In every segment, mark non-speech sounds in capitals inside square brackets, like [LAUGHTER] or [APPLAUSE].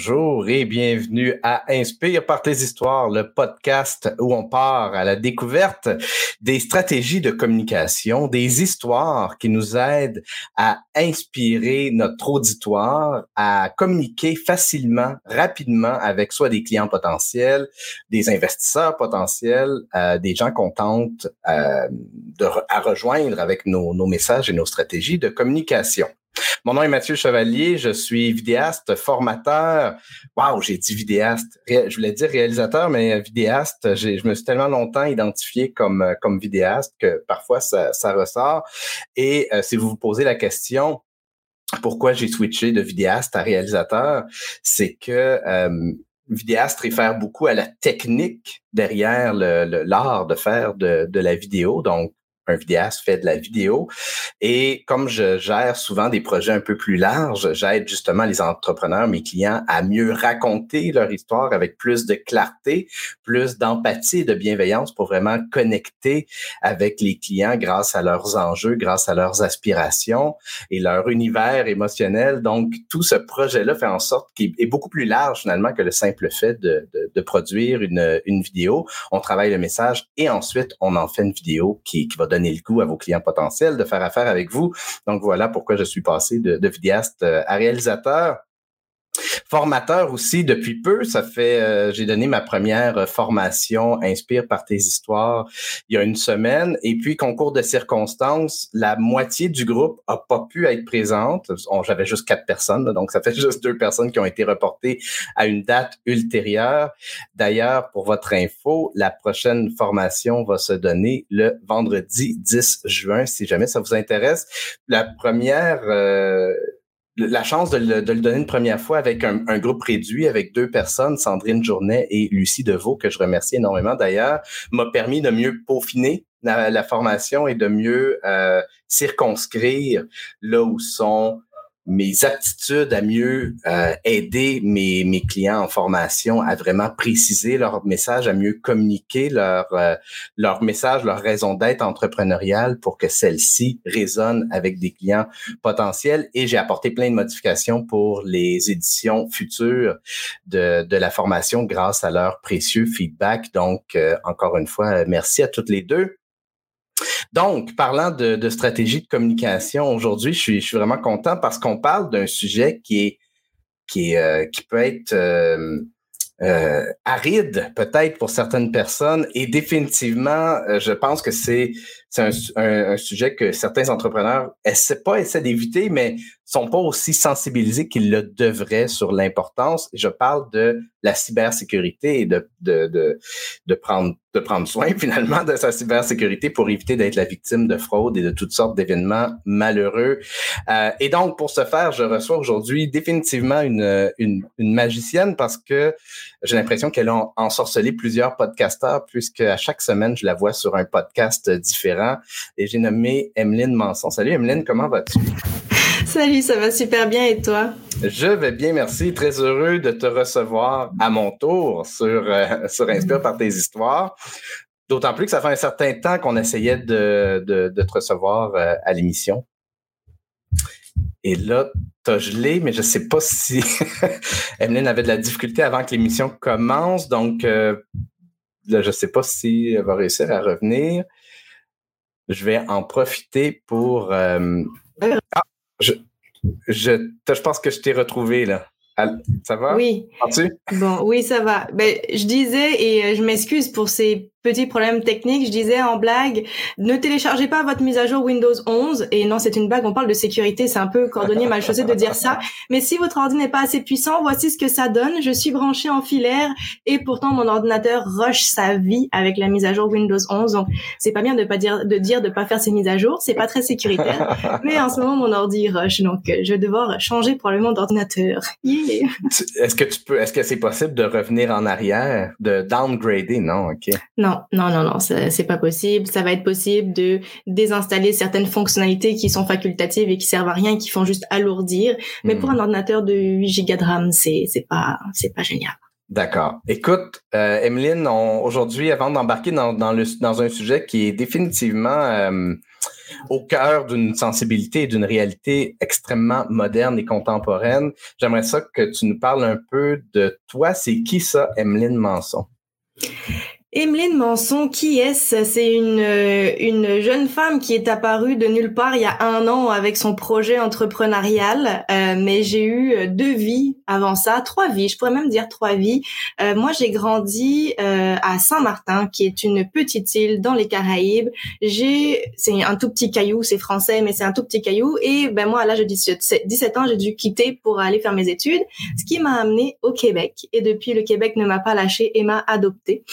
bonjour et bienvenue à Inspire par tes histoires, le podcast où on part à la découverte des stratégies de communication, des histoires qui nous aident à inspirer notre auditoire, à communiquer facilement, rapidement avec soit des clients potentiels, des investisseurs potentiels, euh, des gens qu'on tente euh, de, à rejoindre avec nos, nos messages et nos stratégies de communication. Mon nom est Mathieu Chevalier, je suis vidéaste, formateur. Waouh, j'ai dit vidéaste. Je voulais dire réalisateur, mais vidéaste, je me suis tellement longtemps identifié comme, euh, vidéaste que parfois ça, ça ressort. Et euh, si vous vous posez la question, pourquoi j'ai switché de vidéaste à réalisateur, c'est que euh, vidéaste réfère beaucoup à la technique derrière l'art de faire de, de la vidéo. Donc, un vidéaste fait de la vidéo. Et comme je gère souvent des projets un peu plus larges, j'aide justement les entrepreneurs, mes clients, à mieux raconter leur histoire avec plus de clarté, plus d'empathie et de bienveillance pour vraiment connecter avec les clients grâce à leurs enjeux, grâce à leurs aspirations et leur univers émotionnel. Donc, tout ce projet-là fait en sorte qu'il est beaucoup plus large finalement que le simple fait de, produire une, une vidéo. On travaille le message et ensuite on en fait une vidéo qui, qui va donner le goût à vos clients potentiels de faire affaire avec vous. Donc voilà pourquoi je suis passé de, de vidéaste euh, à réalisateur. Formateur aussi depuis peu, ça fait euh, j'ai donné ma première formation Inspire par tes histoires il y a une semaine et puis concours de circonstances, la moitié du groupe a pas pu être présente. J'avais juste quatre personnes, donc ça fait [LAUGHS] juste deux personnes qui ont été reportées à une date ultérieure. D'ailleurs, pour votre info, la prochaine formation va se donner le vendredi 10 juin si jamais ça vous intéresse. La première euh, la chance de le, donner une première fois avec un, groupe réduit, avec deux personnes, Sandrine Journet et Lucie Deveau, que je remercie énormément. D'ailleurs, m'a permis de mieux peaufiner la, formation et de mieux euh, circonscrire là où sont mes aptitudes à mieux euh, aider mes, mes clients en formation à vraiment préciser leur message, à mieux communiquer leur, euh, leur message, leur raison d'être entrepreneuriale pour que celle-ci résonne avec des clients potentiels. Et j'ai apporté plein de modifications pour les éditions futures de, de la formation grâce à leur précieux feedback. Donc, euh, encore une fois, merci à toutes les deux. Donc, parlant de, stratégie de communication, aujourd'hui, je suis, vraiment content parce qu'on parle d'un sujet qui est qui, euh, peut être euh, euh, aride peut-être pour certaines personnes et définitivement, je pense que c'est un, un, sujet que certains entrepreneurs essaient pas essaient d'éviter, mais sont pas aussi sensibilisés qu'ils le devraient sur l'importance. Je parle de la cybersécurité et de, de, de, de, prendre, de prendre soin [LAUGHS] finalement de sa cybersécurité pour éviter d'être la victime de fraude et de toutes sortes d'événements malheureux. Euh, et donc, pour ce faire, je reçois aujourd'hui définitivement une, une, une, magicienne parce que j'ai l'impression qu'elle a ensorcelé plusieurs podcasteurs puisque à chaque semaine, je la vois sur un podcast différent. Et j'ai nommé Emeline Manson. Salut Emeline, comment vas-tu? [LAUGHS] Salut, ça va super bien et toi? Je vais bien, merci. Très heureux de te recevoir à mon tour sur, euh, [LAUGHS] sur Inspire par tes histoires. D'autant plus que ça fait un certain temps qu'on essayait de, de, de, te recevoir euh, à l'émission. Et là, t'as gelé, mais je sais pas si [LAUGHS] Emeline avait de la difficulté avant que l'émission commence. Donc, euh, là, je sais pas si elle va réussir à revenir. Je vais en profiter pour... Ah, je, je, je pense que je t'ai retrouvé là. Ça va? Oui. Bon, oui, ça va. Ben, je disais, et euh, je m'excuse pour ces petit problème technique, je disais en blague, ne téléchargez pas votre mise à jour Windows 11. Et non, c'est une blague, on parle de sécurité, c'est un peu cordonnier [LAUGHS] mal chaussé de dire ça. Mais si votre ordi n'est pas assez puissant, voici ce que ça donne. Je suis branché en filaire et pourtant mon ordinateur rush sa vie avec la mise à jour Windows 11. Donc, c'est pas bien de pas dire de dire de pas faire ces mises à jour, c'est pas très sécuritaire. [LAUGHS] Mais en ce moment, mon ordi rush, donc euh, je vais devoir changer probablement d'ordinateur. [LAUGHS] Est-ce que tu peux, est-ce que c'est possible de revenir en arrière, de downgrader? Non, ok. Non, non, non, non, non, c'est pas possible. Ça va être possible de désinstaller certaines fonctionnalités qui sont facultatives et qui servent à rien, et qui font juste alourdir. Mais pour hmm. un ordinateur de 8 Go de RAM, c'est c'est pas c'est pas génial. D'accord. Écoute, euh, Emeline, aujourd'hui, avant d'embarquer dans, dans, le, dans un sujet qui est définitivement euh, au cœur d'une sensibilité et d'une réalité extrêmement moderne et contemporaine. J'aimerais ça que tu nous parles un peu de toi. C'est qui ça, Emeline Manson? Emeline Manson, qui est-ce? C'est une, euh, une jeune femme qui est apparue de nulle part il y a un an avec son projet entrepreneurial. Euh, mais j'ai eu euh, deux vies avant ça, trois vies, je pourrais même dire trois vies. Euh, moi, j'ai grandi euh, à Saint-Martin, qui est une petite île dans les Caraïbes. J'ai, c'est un tout petit caillou, c'est français, mais c'est un tout petit caillou. Et ben moi, à l'âge de 17, 17 ans, j'ai dû quitter pour aller faire mes études, ce qui m'a amené au Québec. Et depuis, le Québec ne m'a pas lâché et m'a adopté.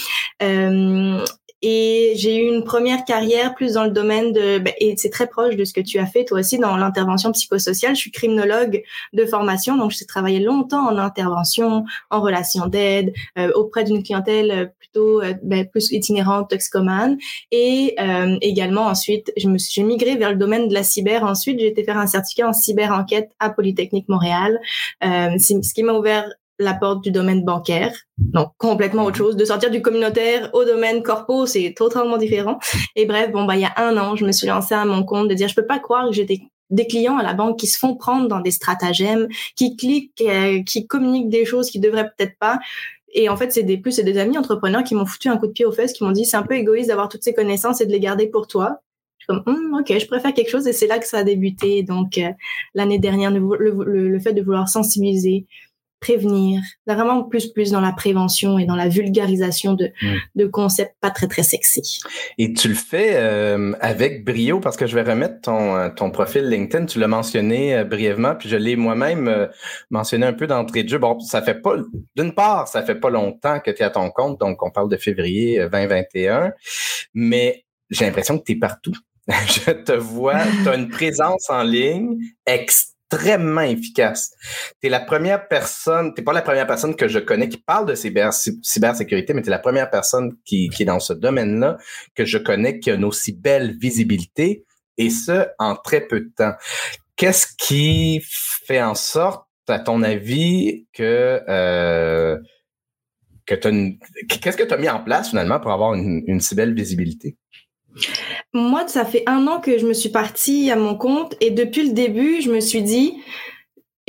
Euh, et j'ai eu une première carrière plus dans le domaine de ben, et c'est très proche de ce que tu as fait toi aussi dans l'intervention psychosociale. Je suis criminologue de formation, donc j'ai travaillé longtemps en intervention, en relation d'aide euh, auprès d'une clientèle euh, plutôt ben, plus itinérante, toxicomane, et également ensuite je me suis migré vers le domaine de la cyber. Ensuite j'ai été faire un certificat en cyber enquête à Polytechnique Montréal, ce qui m'a ouvert la porte du domaine bancaire. Donc, complètement autre chose. De sortir du communautaire au domaine corpo, c'est totalement différent. Et bref, bon, bah, il y a un an, je me suis lancée à mon compte de dire, je peux pas croire que j'ai des, clients à la banque qui se font prendre dans des stratagèmes, qui cliquent, euh, qui communiquent des choses qui devraient peut-être pas. Et en fait, c'est des plus, c'est des amis entrepreneurs qui m'ont foutu un coup de pied aux fesses, qui m'ont dit, c'est un peu égoïste d'avoir toutes ces connaissances et de les garder pour toi. Comme, hum, ok, je préfère quelque chose et c'est là que ça a débuté. Donc, euh, l'année dernière, le, le, le, fait de vouloir sensibiliser, prévenir, vraiment plus plus dans la prévention et dans la vulgarisation de, mm. de concepts pas très très sexy. Et tu le fais euh, avec brio? Parce que je vais remettre ton, euh, ton profil LinkedIn, tu l'as mentionné euh, brièvement, puis je l'ai moi-même mentionné un peu d'entrée de jeu. Bon, ça fait pas, d'une part, ça fait pas longtemps que tu es à ton compte, donc on parle de février 2021, mais j'ai l'impression que tu es partout. [LAUGHS] je te vois, tu as une présence en ligne extrêmement extrêmement efficace. Tu es la première personne, tu pas la première personne que je connais qui parle de cyber, cybersécurité, mais tu es la première personne qui, qui est dans ce domaine-là que je connais qui a une aussi belle visibilité, et ce, en très peu de temps. Qu'est-ce qui fait en sorte, à ton avis, que... Euh, que qu'est-ce que tu as mis en place finalement pour avoir une, une si belle visibilité? Moi, ça fait un an que je me suis partie à mon compte et depuis le début, je me suis dit,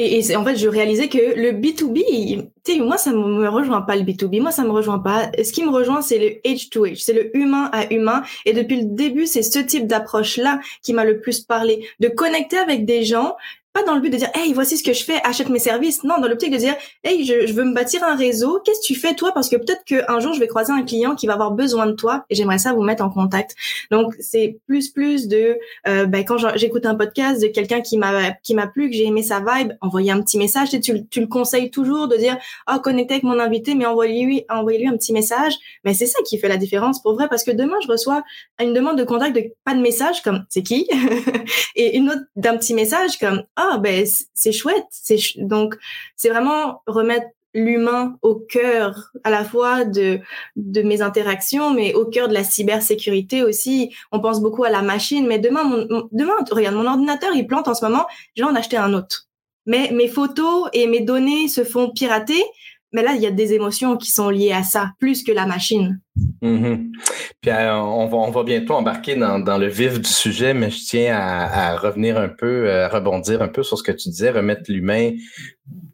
et, en fait, je réalisais que le B2B, tu sais, moi, ça me rejoint pas le B2B, moi, ça me rejoint pas. Ce qui me rejoint, c'est le H2H, c'est le humain à humain. Et depuis le début, c'est ce type d'approche-là qui m'a le plus parlé, de connecter avec des gens pas dans le but de dire hey voici ce que je fais achète mes services. Non dans l'optique de dire hey je, je, veux me bâtir un réseau. Qu'est-ce que tu fais toi? Parce que peut-être qu'un jour je vais croiser un client qui va avoir besoin de toi et j'aimerais ça vous mettre en contact. Donc c'est plus plus de euh, ben, quand j'écoute un podcast de quelqu'un qui m'a qui m'a plu que j'ai aimé sa vibe envoyer un petit message. Tu, tu, tu le conseilles toujours de dire oh, connectez avec mon invité mais envoyez lui envoyez lui un petit message. Mais c'est ça qui fait la différence pour vrai parce que demain je reçois une demande de contact de pas de message comme c'est qui? [LAUGHS] Et une autre d'un petit message comme ah ben c'est chouette. C'est donc c'est vraiment remettre l'humain au cœur à la fois de de mes interactions, mais au cœur de la cybersécurité aussi. On pense beaucoup à la machine, mais demain, mon, demain, regarde, mon ordinateur il plante en ce moment. Je vais en acheter un autre. Mais mes photos et mes données se font pirater. Mais là, il y a des émotions qui sont liées à ça, plus que la machine. Mm-hmm. Puis euh, on, va, on va bientôt embarquer dans, le vif du sujet, mais je tiens à, à revenir un peu, à rebondir un peu sur ce que tu disais, remettre l'humain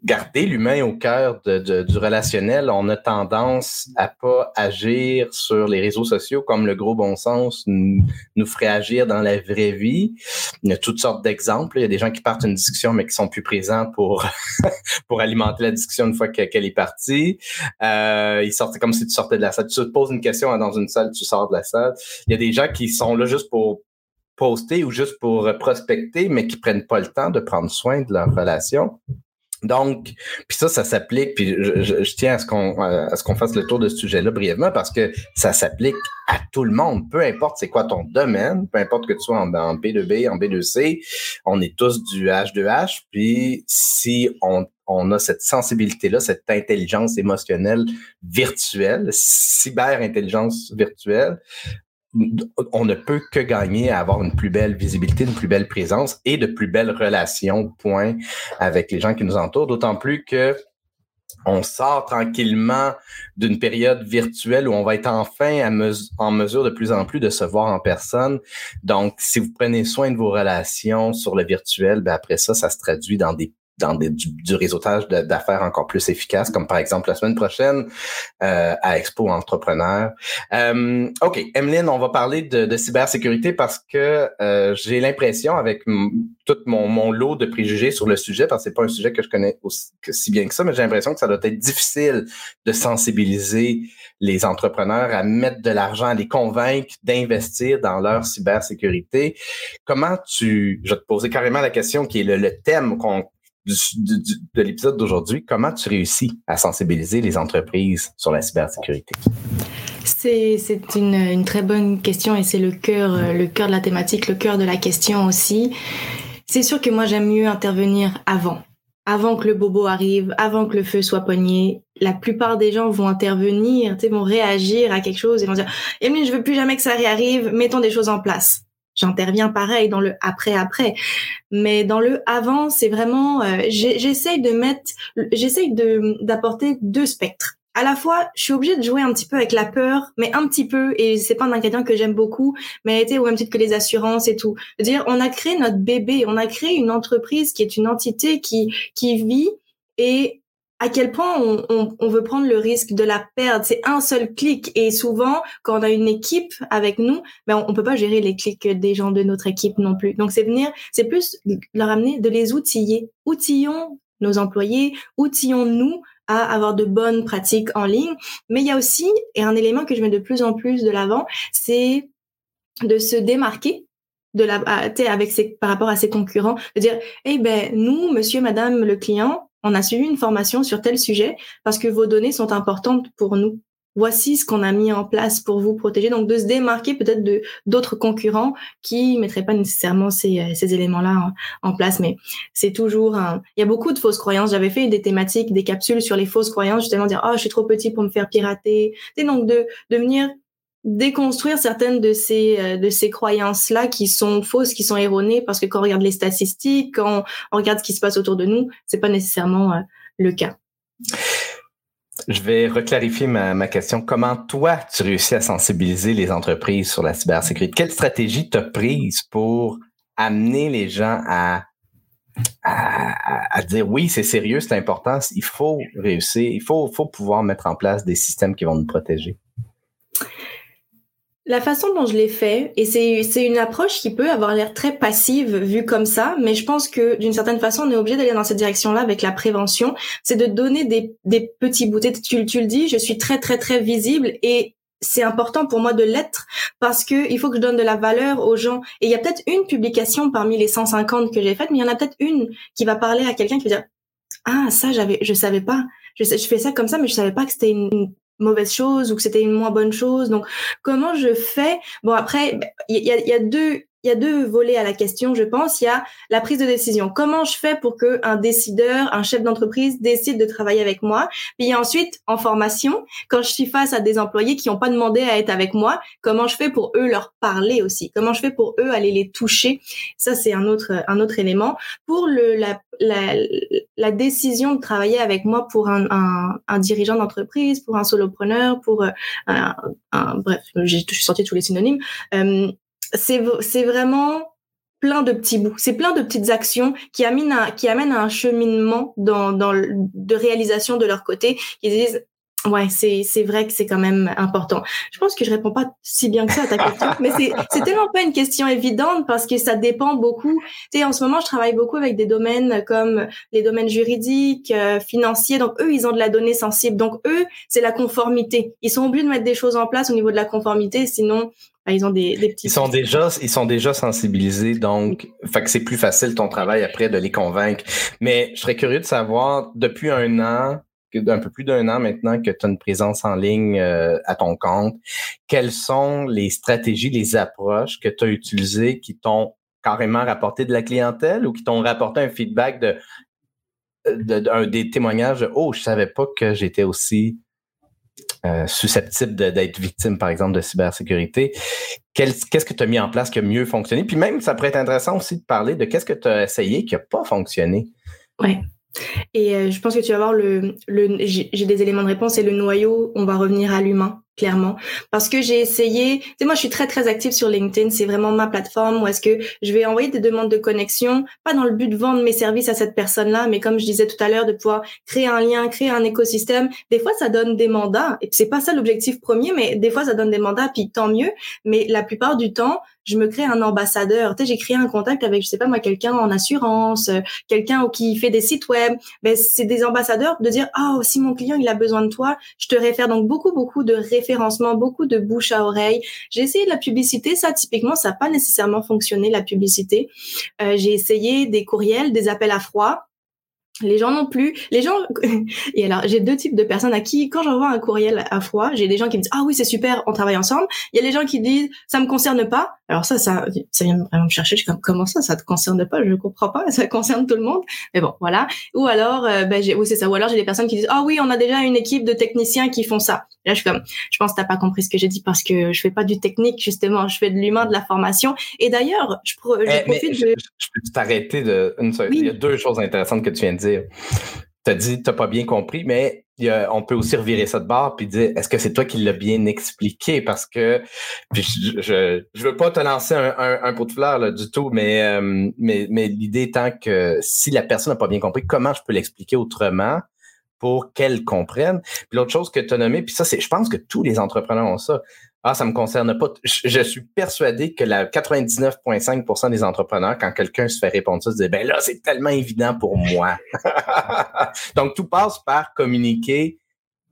garder l'humain au cœur du relationnel, on a tendance à pas agir sur les réseaux sociaux comme le gros bon sens nous, ferait agir dans la vraie vie. Il y a toutes sortes d'exemples. Il y a des gens qui partent une discussion mais qui sont plus présents pour [LAUGHS] pour alimenter la discussion une fois qu'elle est partie. Euh, ils sortent comme si tu sortais de la salle. Tu te poses une question dans une salle, tu sors de la salle. Il y a des gens qui sont là juste pour poster ou juste pour prospecter, mais qui prennent pas le temps de prendre soin de leur relation. Donc, puis ça, ça s'applique, puis je, tiens à ce qu'on à ce qu'on fasse le tour de ce sujet-là brièvement parce que ça s'applique à tout le monde, peu importe c'est quoi ton domaine, peu importe que tu sois en, en B2B, en B2C, on est tous du H2H, puis si on, on a cette sensibilité-là, cette intelligence émotionnelle virtuelle, cyber-intelligence virtuelle, on ne peut que gagner à avoir une plus belle visibilité, une plus belle présence et de plus belles relations, point, avec les gens qui nous entourent. D'autant plus que on sort tranquillement d'une période virtuelle où on va être enfin en mesure de plus en plus de se voir en personne. Donc, si vous prenez soin de vos relations sur le virtuel, ben après ça, ça se traduit dans des dans du, du, réseautage d'affaires encore plus efficace, comme par exemple la semaine prochaine euh, à Expo Entrepreneur. Euh, OK, Emeline, on va parler de, de cybersécurité parce que euh, j'ai l'impression, avec tout mon, mon, lot de préjugés sur le sujet, parce que c'est pas un sujet que je connais aussi que si bien que ça, mais j'ai l'impression que ça doit être difficile de sensibiliser les entrepreneurs à mettre de l'argent, à les convaincre d'investir dans leur cybersécurité. Comment tu, je vais te poser carrément la question qui est le, le thème qu'on de l'épisode d'aujourd'hui, comment tu réussis à sensibiliser les entreprises sur la cybersécurité? C'est, une, une, très bonne question et c'est le cœur, euh, le cœur de la thématique, le cœur de la question aussi. C'est sûr que moi, j'aime mieux intervenir avant. Avant que le bobo arrive, avant que le feu soit pogné, la plupart des gens vont intervenir, vont réagir à quelque chose et vont dire, Emeline, je veux plus jamais que ça réarrive, mettons des choses en place j'interviens pareil dans le après après mais dans le avant c'est vraiment euh, j'essaye de mettre j'essaye de d'apporter deux spectres à la fois, je suis obligée de jouer un petit peu avec la peur, mais un petit peu, et c'est pas un ingrédient que j'aime beaucoup, mais été au même titre que les assurances et tout. dire, on a créé notre bébé, on a créé une entreprise qui est une entité qui qui vit et à quel point on, on, on, veut prendre le risque de la perdre. C'est un seul clic et souvent quand on a une équipe avec nous, ben on, on, peut pas gérer les clics des gens de notre équipe non plus. Donc c'est venir, c'est plus leur amener de les outiller. Outillons nos employés, outillons-nous à avoir de bonnes pratiques en ligne. Mais il y a aussi et un élément que je mets de plus en plus de l'avant, c'est de se démarquer de la avec ses, par rapport à ses concurrents de dire eh ben nous monsieur madame le client on a suivi une formation sur tel sujet parce que vos données sont importantes pour nous. Voici ce qu'on a mis en place pour vous protéger. Donc, de se démarquer peut-être de d'autres concurrents qui mettraient pas nécessairement ces, euh, ces éléments-là en, place. Mais c'est toujours. Il y a beaucoup de fausses croyances. J'avais fait des thématiques, des capsules sur les fausses croyances, justement dire, oh, je suis trop petit pour me faire pirater. Et donc, de, de venir déconstruire certaines de ces euh, de ces croyances là qui sont fausses, qui sont erronées parce que quand on regarde les statistiques, quand on regarde ce qui se passe autour de nous, c'est pas nécessairement euh, le cas. Je vais reclarifier ma, question. Comment toi, tu réussis à sensibiliser les entreprises sur la cybersécurité? Quelle stratégie t'as prise pour amener les gens à, à, à dire oui, c'est sérieux, c'est important, il faut réussir, il faut, faut pouvoir mettre en place des systèmes qui vont nous protéger? La façon dont je l'ai fait, et c'est une approche qui peut avoir l'air très passive vue comme ça, mais je pense que d'une certaine façon, on est obligé d'aller dans cette direction-là avec la prévention, c'est de donner des, des petits bouts. Tu, tu le dis, je suis très très très visible et c'est important pour moi de l'être parce que il faut que je donne de la valeur aux gens. Et il y a peut-être une publication parmi les 150 que j'ai faites, mais il y en a peut-être une qui va parler à quelqu'un qui va dire ah ça j'avais je savais pas je, je fais ça comme ça mais je savais pas que c'était une, mauvaise chose ou que c'était une moins bonne chose. Donc, comment je fais? Bon, après, il y a, deux il y a deux volets à la question, je pense. Il y a la prise de décision. Comment je fais pour que un décideur, un chef d'entreprise décide de travailler avec moi? Puis il y a ensuite en formation, quand je suis face à des employés qui n'ont pas demandé à être avec moi, comment je fais pour eux leur parler aussi? Comment je fais pour eux aller les toucher? Ça c'est un autre un autre élément. Pour le la la, la décision de travailler avec moi pour un, un, dirigeant d'entreprise, pour un solopreneur, pour euh, un, un bref, j'ai sorti tous les synonymes. Euh, c'est vraiment plein de petits bouts. C'est plein de petites actions qui amènent à, qui amènent à un cheminement dans, dans de réalisation de leur côté. Ils disent Ouais, c'est c'est vrai que c'est quand même important. Je pense que je réponds pas si bien que ça à ta question, mais c'est c'est tellement pas une question évidente parce que ça dépend beaucoup. Tu sais, en ce moment, je travaille beaucoup avec des domaines comme les domaines juridiques, euh, financiers. Donc eux, ils ont de la donnée sensible. Donc eux, c'est la conformité. Ils sont obligés de mettre des choses en place au niveau de la conformité, sinon ils ont des, des petits. Ils sont déjà, ils sont déjà sensibilisés, donc, fait que c'est plus facile ton travail après de les convaincre. Mais je serais curieux de savoir, depuis un an, un peu plus d'un an maintenant que tu as une présence en ligne euh, à ton compte, quelles sont les stratégies, les approches que tu as utilisées qui t'ont carrément rapporté de la clientèle ou qui t'ont rapporté un feedback de, de, des témoignages de Oh, je savais pas que j'étais aussi euh, susceptible d'être victime, par exemple, de cybersécurité. Qu'est-ce que tu as mis en place qui a mieux fonctionné? Puis même, ça pourrait être intéressant aussi de parler de qu'est-ce que tu as essayé qui n'a pas fonctionné. Oui. Et euh, je pense que tu vas voir le, le j'ai des éléments de réponse et le noyau, on va revenir à l'humain clairement parce que j'ai essayé tu sais moi je suis très très active sur LinkedIn c'est vraiment ma plateforme où est-ce que je vais envoyer des demandes de connexion pas dans le but de vendre mes services à cette personne là mais comme je disais tout à l'heure de pouvoir créer un lien créer un écosystème des fois ça donne des mandats et c'est pas ça l'objectif premier mais des fois ça donne des mandats puis tant mieux mais la plupart du temps je me crée un ambassadeur. Tu sais, j'ai créé un contact avec, je sais pas moi, quelqu'un en assurance, euh, quelqu'un qui fait des sites web. Ben, c'est des ambassadeurs de dire, ah, oh, si mon client, il a besoin de toi, je te réfère. Donc, beaucoup, beaucoup de beaucoup de bouche à oreille. J'ai essayé de la publicité. Ça, typiquement, ça n'a pas nécessairement fonctionné, la publicité. Euh, j'ai essayé des courriels, des appels à froid. Les gens non plus. Les gens. [LAUGHS] Et alors, j'ai deux types de personnes à qui, quand j'envoie un courriel à froid, j'ai des gens qui me disent ah oui c'est super, on travaille ensemble. Il y a les gens qui disent ça me concerne pas. Alors ça, ça, ça vient vraiment me chercher. Je suis comme comment ça, ça te concerne pas? Je comprends pas. Ça concerne tout le monde. Mais bon, voilà. Ou alors, euh, ben j'ai, oui c'est ça. Ou alors j'ai des personnes qui disent ah oui, on a déjà une équipe de techniciens qui font ça. Et là, je suis comme, je pense que t'as pas compris ce que j'ai dit parce que je fais pas du technique justement. Je fais de l'humain, de la formation. Et d'ailleurs, je, je eh, profite de. Je, peux t'arrêter de. Une Il y a deux choses intéressantes que tu viens de dire tu as dit, tu n'as pas bien compris, mais on peut aussi revirer ça de bord puis dire, est-ce que c'est toi qui l'as bien expliqué? Parce que je, je, veux pas te lancer un, pot de fleurs du tout, mais, euh, mais, mais l'idée étant que si la personne n'a pas bien compris, comment je peux l'expliquer autrement? Pour qu'elle comprenne. Puis l'autre chose que tu as nommé, puis ça, c'est, je pense que tous les entrepreneurs ont ça. Ah, ça me concerne pas. Je, suis persuadé que la 99,5% des entrepreneurs, quand quelqu'un se fait répondre ça, se disent, ben là, c'est tellement évident pour moi. [LAUGHS] Donc, tout passe par communiquer.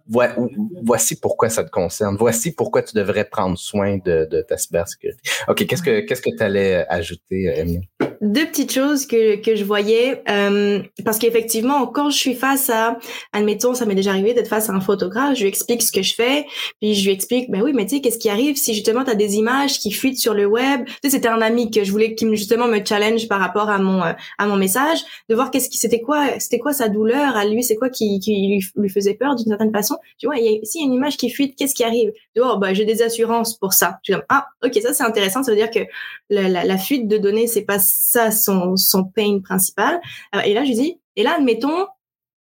Voici pourquoi ça te concerne. Voici pourquoi tu devrais prendre soin de, ta cybersécurité. OK, qu'est-ce que qu'est-ce que tu allais ajouter, Emily? deux petites choses que, que je voyais, euh, parce qu'effectivement, quand je suis face à, admettons, ça m'est déjà arrivé d'être face à un photographe, je lui explique ce que je fais, puis je lui explique, ben oui, mais tu sais, qu'est-ce qui arrive si justement tu as des images qui fuitent sur le web? Tu sais, c'était un ami que je voulais qui justement me challenge par rapport à mon euh, à mon message, de voir qu'est-ce qui c'était quoi, c'était quoi sa douleur à lui, c'est quoi qui, lui faisait peur d'une certaine façon. Tu vois, s'il y a une image qui fuite, qu'est-ce qui arrive? Oh, bah j'ai des assurances pour ça. Suis comme ah ok ça c'est intéressant, ça veut dire que la, fuite de données c'est pas ça son, pain principal. Euh, et là, je dis, et là, admettons,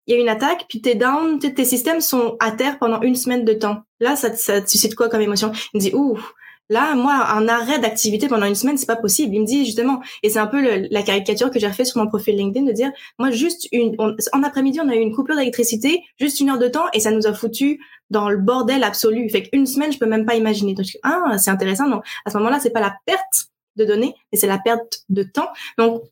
il y a une attaque, puis tes down, tes systèmes sont à terre pendant une semaine de temps. Là, ça, ça suscite quoi comme émotion? Il me dit, ouh, là, moi, un arrêt d'activité pendant une semaine, c'est pas possible. Il me dit justement, et c'est un peu la caricature que j'ai refait sur mon profil LinkedIn de dire, moi, juste une, en après-midi, on a eu une coupure d'électricité, juste une heure de temps, et ça nous a foutu dans le bordel absolu. Fait qu'une semaine, je peux même pas imaginer. Donc, ah, c'est intéressant. Donc, à ce moment-là, c'est pas la perte de données, mais c'est la perte de temps. Donc,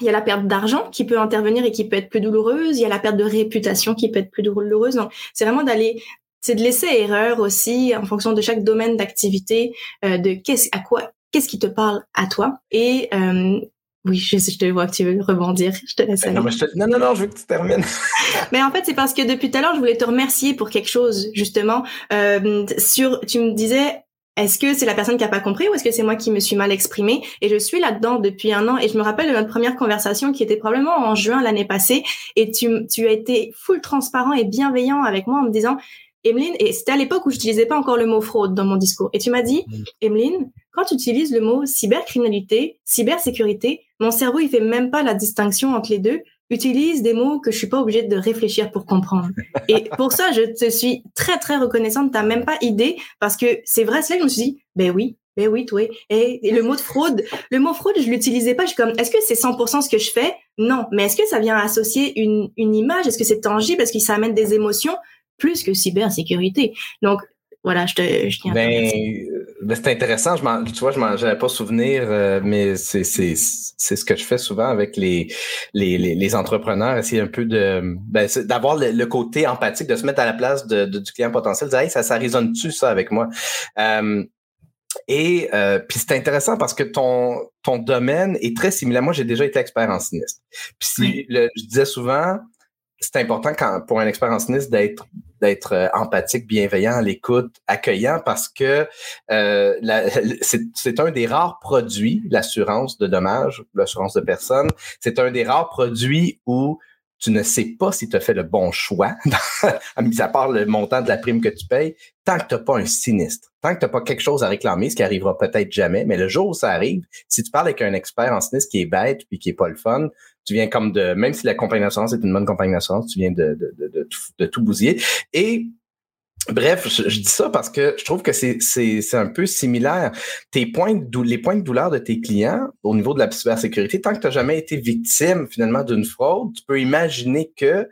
il y a la perte d'argent qui peut intervenir et qui peut être plus douloureuse. Il y a la perte de réputation qui peut être plus douloureuse. Donc, c'est vraiment d'aller, c'est de laisser erreur aussi en fonction de chaque domaine d'activité, euh, de qu'est-ce, à quoi, qu'est-ce qui te parle à toi. Et euh, oui, je, je, te vois que tu veux rebondir. [LAUGHS] Je te laisse aller. Non, non, non, je veux que tu termines. [LAUGHS] mais en fait, c'est parce que depuis tout à l'heure, je voulais te remercier pour quelque chose, justement. Euh, sur, tu me disais, est-ce que c'est la personne qui a pas compris ou est-ce que c'est moi qui me suis mal exprimée? Et je suis là-dedans depuis un an et je me rappelle de notre première conversation qui était probablement en juin l'année passée et tu, tu as été full transparent et bienveillant avec moi en me disant Emeline, et c'était à l'époque où je n'utilisais pas encore le mot fraude dans mon discours, et tu m'as dit, mm. Emeline, quand tu utilises le mot cybercriminalité, cybersécurité, mon cerveau il fait même pas la distinction entre les deux utilise des mots que je suis pas obligée de réfléchir pour comprendre. [LAUGHS] Et pour ça, je te suis très très reconnaissante. T'as même pas idée parce que c'est vrai, c'est là que je me suis dit, ben oui, ben oui, toi. Et, et le mot de fraude, le mot fraude, je l'utilisais pas. Je suis comme, est-ce que c'est 100% ce que je fais? Non, mais est-ce que ça vient associer une, une image? Est-ce que c'est tangible? Est-ce que ça amène des émotions? Plus que cybersécurité Donc voilà, je te je tiens ben, ben, c'est intéressant. Je tu vois, je n'avais pas souvenir, euh, mais c'est ce que je fais souvent avec les, les, les, entrepreneurs, essayer un peu de ben, d'avoir le, côté empathique, de se mettre à la place de, du client potentiel, de dire hey, ça, ça résonne-tu ça avec moi? Euh, et euh, puis c'est intéressant parce que ton, ton domaine est très similaire. Moi, j'ai déjà été expert en sinistre. Puis si, le, je disais souvent, c'est important pour un expert en sinistre d'être euh, empathique, bienveillant, à l'écoute, accueillant, parce que euh, c'est un des rares produits, l'assurance de dommages, l'assurance de personnes, c'est un des rares produits où tu ne sais pas si tu as fait le bon choix, [LAUGHS] à part le montant de la prime que tu payes, tant que tu n'as pas un sinistre, tant que tu n'as pas quelque chose à réclamer, ce qui arrivera peut-être jamais, mais le jour où ça arrive, si tu parles avec un expert en sinistre qui est bête puis qui est pas le fun, tu viens comme de, même si la compagnie d'assurance est une bonne compagnie d'assurance, tu viens de, de, de, de, tout, de tout bousiller. Et Bref, je, dis ça parce que je trouve que c'est, c'est, c'est un peu similaire. Tes points de, les points de douleur de tes clients au niveau de la cybersécurité, tant que tu n'as jamais été victime finalement d'une fraude, tu peux imaginer que,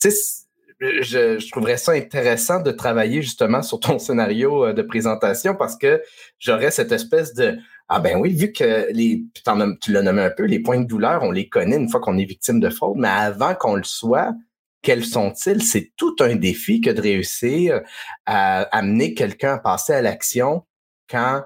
tu sais, je, je, trouverais ça intéressant de travailler justement sur ton scénario euh, de présentation parce que j'aurais cette espèce de ah ben oui, vu que les tu l'as nommé un peu, les points de douleur, on les connaît une fois qu'on est victime de fraude, mais avant qu'on le soit, quels sont-ils? C'est tout un défi que de réussir à amener quelqu'un à passer à l'action quand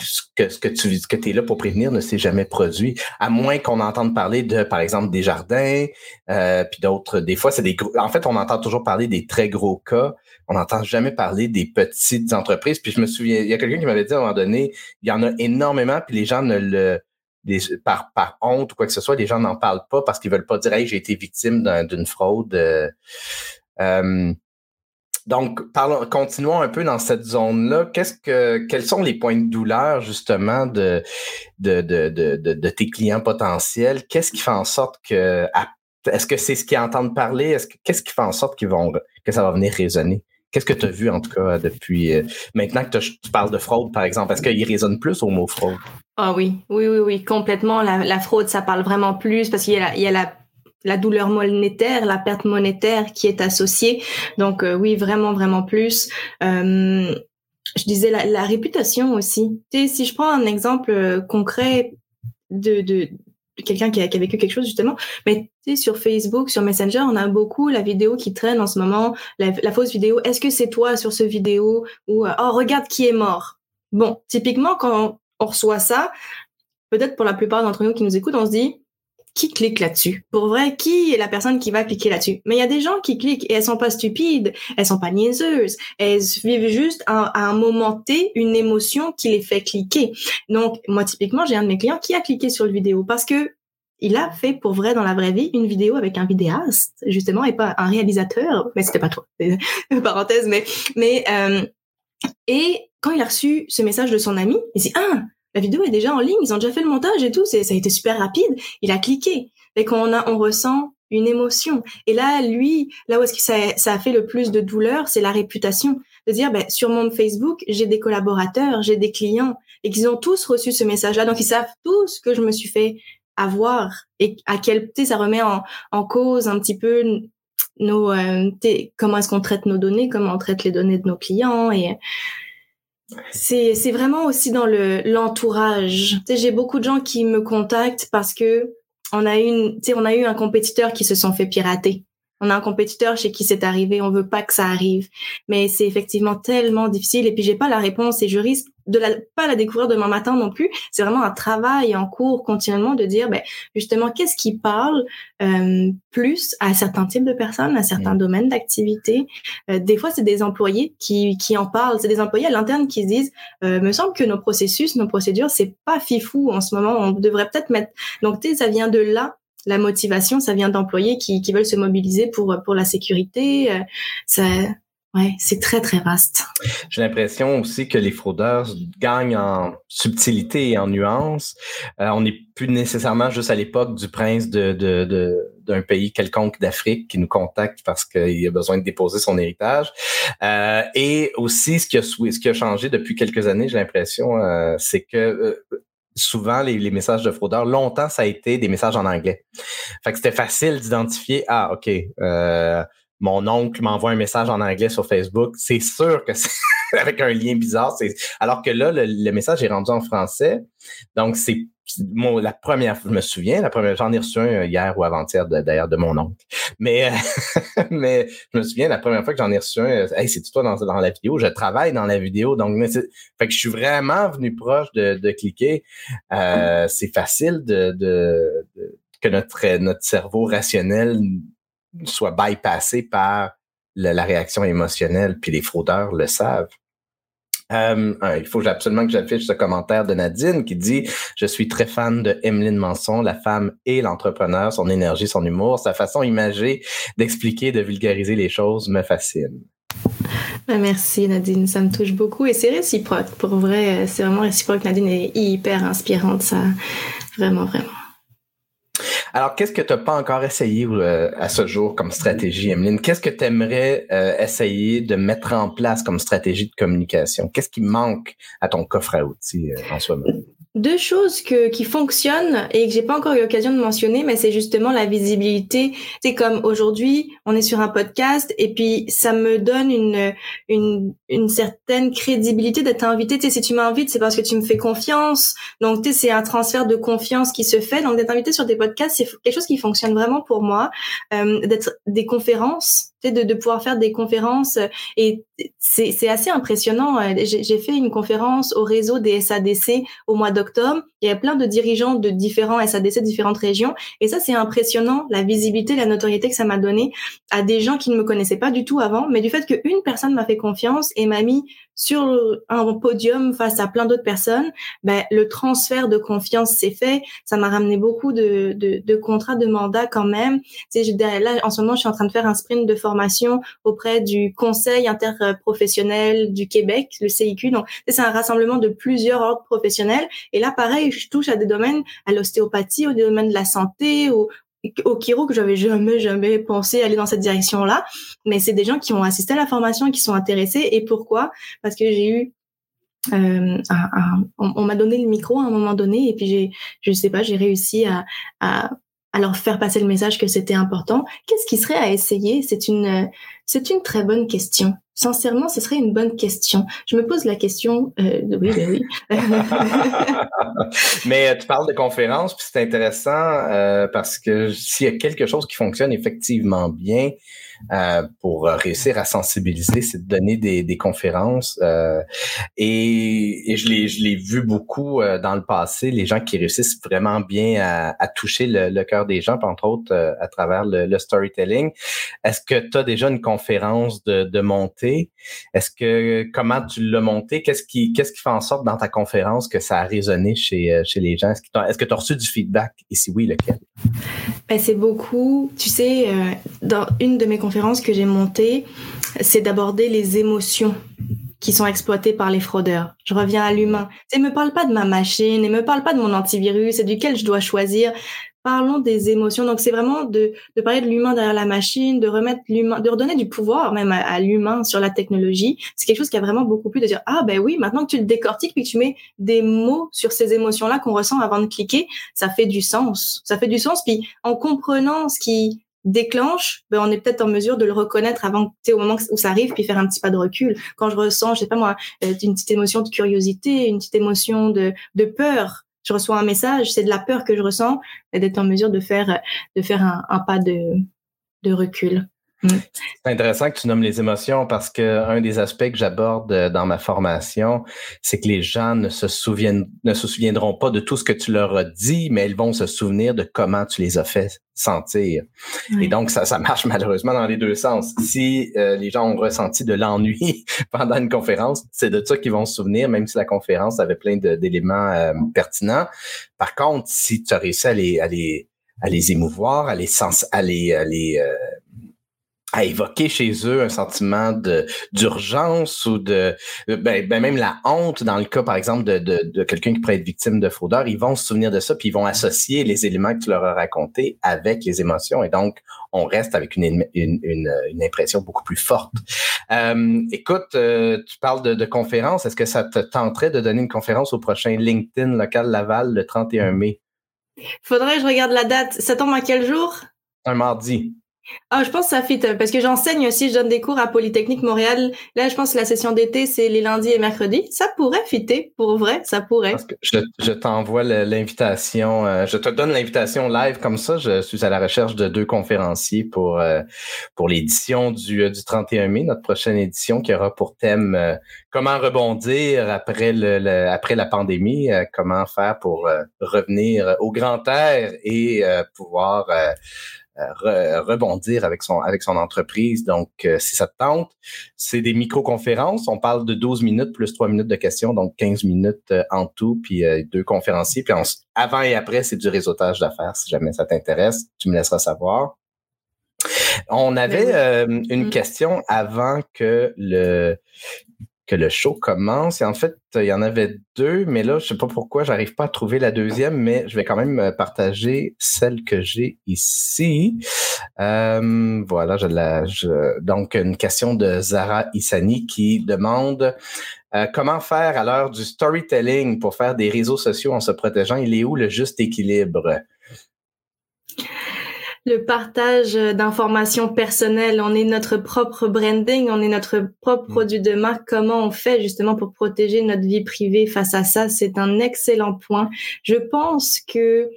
ce que, ce que tu que es là pour prévenir ne s'est jamais produit, à moins qu'on entende parler de, par exemple, des jardins, euh, puis d'autres. Des fois, c'est des gros. En fait, on entend toujours parler des très gros cas. On n'entend jamais parler des petites entreprises. Puis je me souviens, il y a quelqu'un qui m'avait dit à un moment donné, il y en a énormément, puis les gens ne le par, par honte ou quoi que ce soit, les gens n'en parlent pas parce qu'ils veulent pas dire hey, j'ai été victime d'une fraude. Euh, euh, donc, parlons, continuons un peu dans cette zone-là. Quels sont les points de douleur justement de de, de, de, tes clients potentiels? Qu'est-ce qui fait en sorte que, est-ce que c'est ce qu'ils entendent parler? Est-ce que qu'est-ce qui fait en sorte qu'ils vont que ça va venir résonner? Qu'est-ce que tu as vu en tout cas depuis euh, maintenant que tu parles de fraude par exemple Est-ce qu'il résonne plus au mot fraude? Ah oui, oui, oui, oui, complètement. La, fraude, ça parle vraiment plus parce qu'il y a la, douleur monétaire, la perte monétaire qui est associée. Donc euh, oui, vraiment, vraiment plus. Euh, je disais la, réputation aussi. Si je prends un exemple concret de, de, quelqu'un qui a, vécu quelque chose justement, mais tu sais, sur Facebook, sur Messenger, on a beaucoup la vidéo qui traîne en ce moment, la, la fausse vidéo. Est-ce que c'est toi sur ce vidéo? Ou oh regarde qui est mort. Bon, typiquement quand on reçoit ça, peut-être pour la plupart d'entre nous qui nous écoutent, on se dit qui clique là-dessus? Pour vrai, qui est la personne qui va cliquer là-dessus? Mais il y a des gens qui cliquent et elles sont pas stupides, elles sont pas niaiseuses, elles vivent juste à, un moment T une émotion qui les fait cliquer. Donc moi typiquement, j'ai un de mes clients qui a cliqué sur le vidéo parce que il a fait pour vrai dans la vraie vie une vidéo avec un vidéaste justement et pas un réalisateur, mais c'était pas toi. [LAUGHS] Parenthèse, mais mais euh, et quand il a reçu ce message de son ami, il dit ah la vidéo est déjà en ligne, ils ont déjà fait le montage et tout, ça a été super rapide. Il a cliqué. Et qu'on a, on ressent une émotion. Et là, lui, là où est-ce que ça, ça a fait le plus de douleur, c'est la réputation. De dire, ben, sur mon Facebook, j'ai des collaborateurs, j'ai des clients, et qu'ils ont tous reçu ce message-là. Donc, ils savent tous que je me suis fait avoir et à quel, tu ça remet en, en cause un petit peu nos, euh, comment est-ce qu'on traite nos données, comment on traite les données de nos clients et, c'est, c'est vraiment aussi dans le l'entourage. Tu sais, j'ai beaucoup de gens qui me contactent parce que on a une, tu sais, on a eu un compétiteur qui se sont fait pirater on a un compétiteur chez qui c'est arrivé, on veut pas que ça arrive. Mais c'est effectivement tellement difficile et puis j'ai pas la réponse et je risque de la, pas la découvrir demain matin non plus. C'est vraiment un travail en cours continuellement de dire, ben, justement, qu'est-ce qui parle euh, plus à certains types de personnes, à certains domaines d'activité. Euh, des fois, c'est des employés qui, qui en parlent. C'est des employés à l'interne qui se disent, euh, me semble que nos processus, nos procédures, c'est pas fifou en ce moment. On devrait peut-être mettre. Donc, tu sais, ça vient de là la motivation, ça vient d'employés qui, qui veulent se mobiliser pour pour la sécurité. Euh, ça, ouais, c'est très très vaste. J'ai l'impression aussi que les fraudeurs gagnent en subtilité et en nuance. Euh, on n'est plus nécessairement juste à l'époque du prince de, de, de d'un pays quelconque d'Afrique qui nous contacte parce qu'il a besoin de déposer son héritage. Euh, et aussi, ce qui, a, ce qui a changé depuis quelques années, j'ai l'impression, euh, c'est que euh, souvent les, les, messages de fraudeurs, longtemps, ça a été des messages en anglais. Fait que c'était facile d'identifier, ah, OK, euh, mon oncle m'envoie un message en anglais sur Facebook, c'est sûr que c'est [LAUGHS] avec un lien bizarre. Alors que là, le, message est rendu en français. Donc, c'est mon, la première je me souviens, la première, j'en ai reçu un hier ou avant-hier d'ailleurs de, mon oncle. Mais, [LAUGHS] mais je me souviens, la première fois que j'en ai reçu un, hey, c'est toi dans, dans la vidéo, je travaille dans la vidéo. Donc, fait que je suis vraiment venu proche de, cliquer. Euh, c'est facile que notre cerveau rationnel soit bypassé par la, réaction émotionnelle, puis les fraudeurs le savent. Euh, il faut absolument que j'affiche ce commentaire de Nadine qui dit Je suis très fan de Emeline Manson, la femme et l'entrepreneur, son énergie, son humour, sa façon imagée d'expliquer, de vulgariser les choses me fascine. Ben, merci Nadine, ça me touche beaucoup et c'est réciproque. Pour vrai, c'est vraiment réciproque. Nadine est hyper inspirante, ça. Vraiment, vraiment. Alors, qu'est-ce que tu n'as pas encore essayé euh, à ce jour comme stratégie, Emeline? Qu'est-ce que tu aimerais euh, essayer de mettre en place comme stratégie de communication? Qu'est-ce qui manque à ton coffre à outils en ce moment? Deux choses que, qui fonctionnent et que j'ai pas encore eu l'occasion de mentionner, mais c'est justement la visibilité. C'est comme aujourd'hui, on est sur un podcast et puis ça me donne une une, une certaine crédibilité d'être invité. Tu sais, si tu m'invites, c'est parce que tu me fais confiance. Donc, tu sais, c'est un transfert de confiance qui se fait. Donc, d'être invité sur des podcasts, c'est quelque chose qui fonctionne vraiment pour moi. Euh, d'être des conférences, de, de pouvoir faire des conférences et c'est assez impressionnant. J'ai fait une conférence au réseau des SADC au mois d'octobre. Il y a plein de dirigeants de différents SADC, différentes régions. Et ça, c'est impressionnant, la visibilité, la notoriété que ça m'a donné à des gens qui ne me connaissaient pas du tout avant. Mais du fait qu'une personne m'a fait confiance et m'a mis sur un podium face à plein d'autres personnes, ben, le transfert de confiance s'est fait. Ça m'a ramené beaucoup de, de, de, contrats, de mandats quand même. C'est là, en ce moment, je suis en train de faire un sprint de formation auprès du Conseil interprofessionnel du Québec, le CIQ. Donc, c'est un rassemblement de plusieurs ordres professionnels. Et là, pareil, je touche à des domaines, à l'ostéopathie, au domaine de la santé, au, au Kiro que j'avais jamais jamais pensé aller dans cette direction-là, mais c'est des gens qui ont assisté à la formation qui sont intéressés. Et pourquoi? Parce que j'ai eu euh, on, m'a donné le micro à un moment donné et puis j'ai, je sais pas, j'ai réussi à, à, à, leur faire passer le message que c'était important. Qu'est-ce qui serait à essayer? C'est une, c'est une très bonne question. Sincèrement, ce serait une bonne question. Je me pose la question. Euh, oui, ben oui. [LAUGHS] Mais euh, tu parles de conférences, puis c'est intéressant euh, parce que s'il y a quelque chose qui fonctionne effectivement bien, pour réussir à sensibiliser, c'est de donner des, conférences. Et, je l'ai vu beaucoup dans le passé, les gens qui réussissent vraiment bien à, toucher le, cœur des gens, entre autres à travers le, storytelling. Est-ce que tu as déjà une conférence de montée? Est-ce que comment tu l'as montée? Qu'est-ce qui fait en sorte dans ta conférence que ça a résonné chez, chez les gens? Est-ce que tu as reçu du feedback? Et si oui, lequel? Ben, c'est beaucoup. Tu sais, dans une de mes conférence que j'ai montée, c'est d'aborder les émotions qui sont exploitées par les fraudeurs. Je reviens à l'humain. Ne me parle pas de ma machine, ne me parle pas de mon antivirus et duquel je dois choisir? Parlons des émotions. Donc c'est vraiment de, de parler de l'humain derrière la machine, de remettre l'humain, de redonner du pouvoir même à, l'humain sur la technologie. C'est quelque chose qui a vraiment beaucoup plu de dire ah ben oui maintenant que tu le décortiques puis que tu mets des mots sur ces émotions là qu'on ressent avant de cliquer, ça fait du sens. Ça fait du sens puis en comprenant ce qui déclenche, ben on est peut-être en mesure de le reconnaître avant, au moment où ça arrive, puis faire un petit pas de recul. Quand je ressens, je sais pas moi, euh, une petite émotion de curiosité, une petite émotion de, de peur, je reçois un message, c'est de la peur que je ressens, et d'être en mesure de faire, de faire un, pas de, de recul. Mm. C'est intéressant que tu nommes les émotions parce que un des aspects que j'aborde euh, dans ma formation, c'est que les gens ne se souviennent, ne se souviendront pas de tout ce que tu leur as dit, mais ils vont se souvenir de comment tu les as fait sentir. Et donc, ça, ça marche malheureusement dans les deux sens. Si euh, les gens ont ressenti de l'ennui [LAUGHS] pendant une conférence, c'est de ça qu'ils vont se souvenir, même si la conférence avait plein d'éléments euh, pertinents. Par contre, si tu as réussi à les, à les, à les émouvoir, à les, sens, à les, à les à évoquer chez eux un sentiment de d'urgence ou de ben, ben, même la honte dans le cas par exemple de, de, de quelqu'un qui pourrait être victime de fraudeur ils vont se souvenir de ça puis ils vont associer les éléments que tu leur as racontés avec les émotions. Et donc on reste avec une, une, une, impression beaucoup plus forte. Euh, écoute euh, tu parles de, de conférence est-ce que ça te tenterait de donner une conférence au prochain LinkedIn local Laval le 31 mai? Faudrait que je regarde la date. Ça tombe à quel jour? Un mardi ah, je pense que ça fit parce que j'enseigne aussi, je donne des cours à Polytechnique Montréal. Là, je pense que la session d'été, c'est les lundis et mercredis. Ça pourrait fitter, pour vrai, ça pourrait. je, t'envoie l'invitation, euh, je te donne l'invitation live comme ça. Je suis à la recherche de deux conférenciers pour euh, pour l'édition du, euh, du 31 mai, notre prochaine édition qui aura pour thème comment rebondir après le, après la pandémie, comment faire pour revenir au grand air et pouvoir rebondir avec son avec son entreprise. Donc, euh, si ça te tente, c'est des micro-conférences. On parle de 12 minutes plus 3 minutes de questions, donc 15 minutes euh, en tout, puis euh, deux conférenciers. Puis avant et après, c'est du réseautage d'affaires. Si jamais ça t'intéresse, tu me laisseras savoir. On avait ben une mm. question avant que le que le show commence. Et en fait, il y en avait deux, mais là, je sais pas pourquoi, j'arrive pas à trouver la deuxième, mais je vais quand même partager celle que j'ai ici. Euh, voilà, je la, donc une question de Zara Issani qui demande euh, comment faire à l'heure du storytelling pour faire des réseaux sociaux en se protégeant? Il est où le juste équilibre? Le partage d'informations personnelles. On est notre propre branding, on est notre propre mm. produit de marque. Comment on fait justement pour protéger notre vie privée face à ça? C'est un excellent point. Je pense que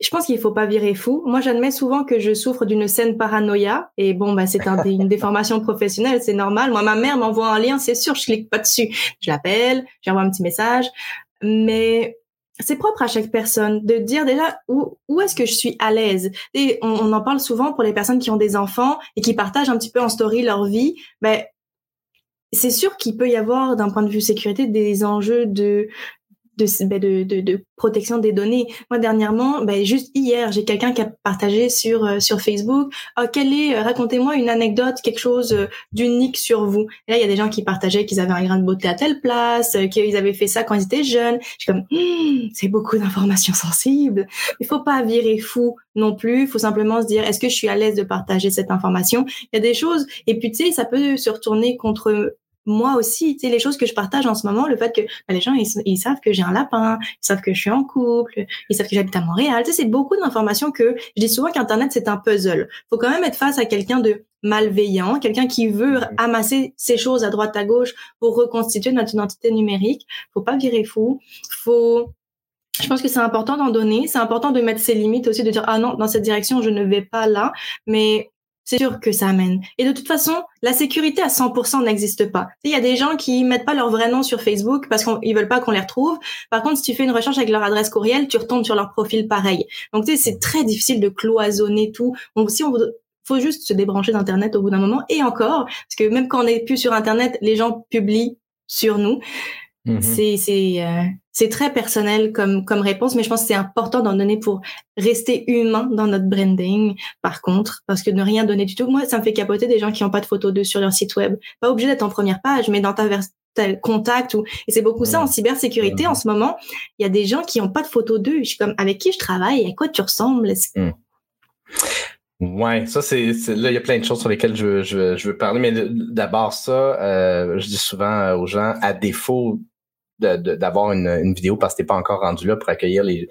je pense qu'il faut pas virer fou. Moi, j'admets souvent que je souffre d'une saine paranoïa. Et bon, bah, c'est un, une déformation professionnelle, c'est normal. Moi, ma mère m'envoie un lien, c'est sûr, je clique pas dessus. Je l'appelle, j'envoie un petit message. Mais c'est propre à chaque personne de dire déjà où, où est-ce que je suis à l'aise. Et on, en parle souvent pour les personnes qui ont des enfants et qui partagent un petit peu en story leur vie. Ben, c'est sûr qu'il peut y avoir, d'un point de vue sécurité, des enjeux de ben, de, de, de, protection des données. Moi dernièrement, ben, juste hier, j'ai quelqu'un qui a partagé sur euh, sur Facebook, oh, quel est, euh, racontez-moi une anecdote, quelque chose euh, d'unique sur vous. Et là, il y a des gens qui partageaient qu'ils avaient un grain de beauté à telle place, qu'ils avaient fait ça quand ils étaient jeunes. Je suis comme, hmm, c'est beaucoup d'informations [LAUGHS] sensibles. Il faut pas virer fou non plus. Il faut simplement se dire, est-ce que je suis à l'aise de partager cette information? Il y a des choses, et puis tu sais, ça peut se retourner contre moi aussi, tu sais, les choses que je partage en ce moment, le fait que bah, les gens, ils, savent que j'ai un lapin, ils savent que je suis en couple, ils savent que j'habite à Montréal. Tu sais, c'est beaucoup d'informations que je dis souvent qu'Internet, c'est un puzzle. faut quand même être face à quelqu'un de malveillant, quelqu'un qui veut amasser ces choses à droite à gauche pour reconstituer notre identité numérique. Faut pas virer fou. Faut je pense que c'est important d'en donner, c'est important de mettre ses limites aussi, de dire ah non, dans cette direction, je ne vais pas là, mais c'est sûr que ça amène. Et de toute façon, la sécurité à 100% n'existe pas. Il y a des gens qui mettent pas leur vrai nom sur Facebook parce qu'ils veulent pas qu'on les retrouve. Par contre, si tu fais une recherche avec leur adresse courriel, tu retombes sur leur profil pareil. Donc, tu sais, c'est très difficile de cloisonner tout. Donc, si on faut juste se débrancher d'internet au bout d'un moment et encore parce que même quand on n'est plus sur internet les gens publient sur nous Mhm. C'est c'est euh, c'est très personnel comme comme réponse, mais je pense que c'est important d'en donner pour rester humain dans notre branding. Par contre, parce que ne rien donner du tout, moi ça me fait capoter des gens qui n'ont pas de photos d'eux sur leur site web. Pas obligé d'être en première page, mais dans ta tel contact ou et c'est beaucoup ça en cybersécurité en ce moment. Il y a des gens qui n'ont pas de photos d'eux. Je suis comme avec qui je travaille, à quoi tu ressembles? Mm. Ouais, ça c'est là il y a plein de choses sur lesquelles je, je, je veux parler, mais d'abord ça, euh, je dis souvent aux gens à défaut d'avoir une, vidéo parce que t'es pas encore rendu là pour accueillir les,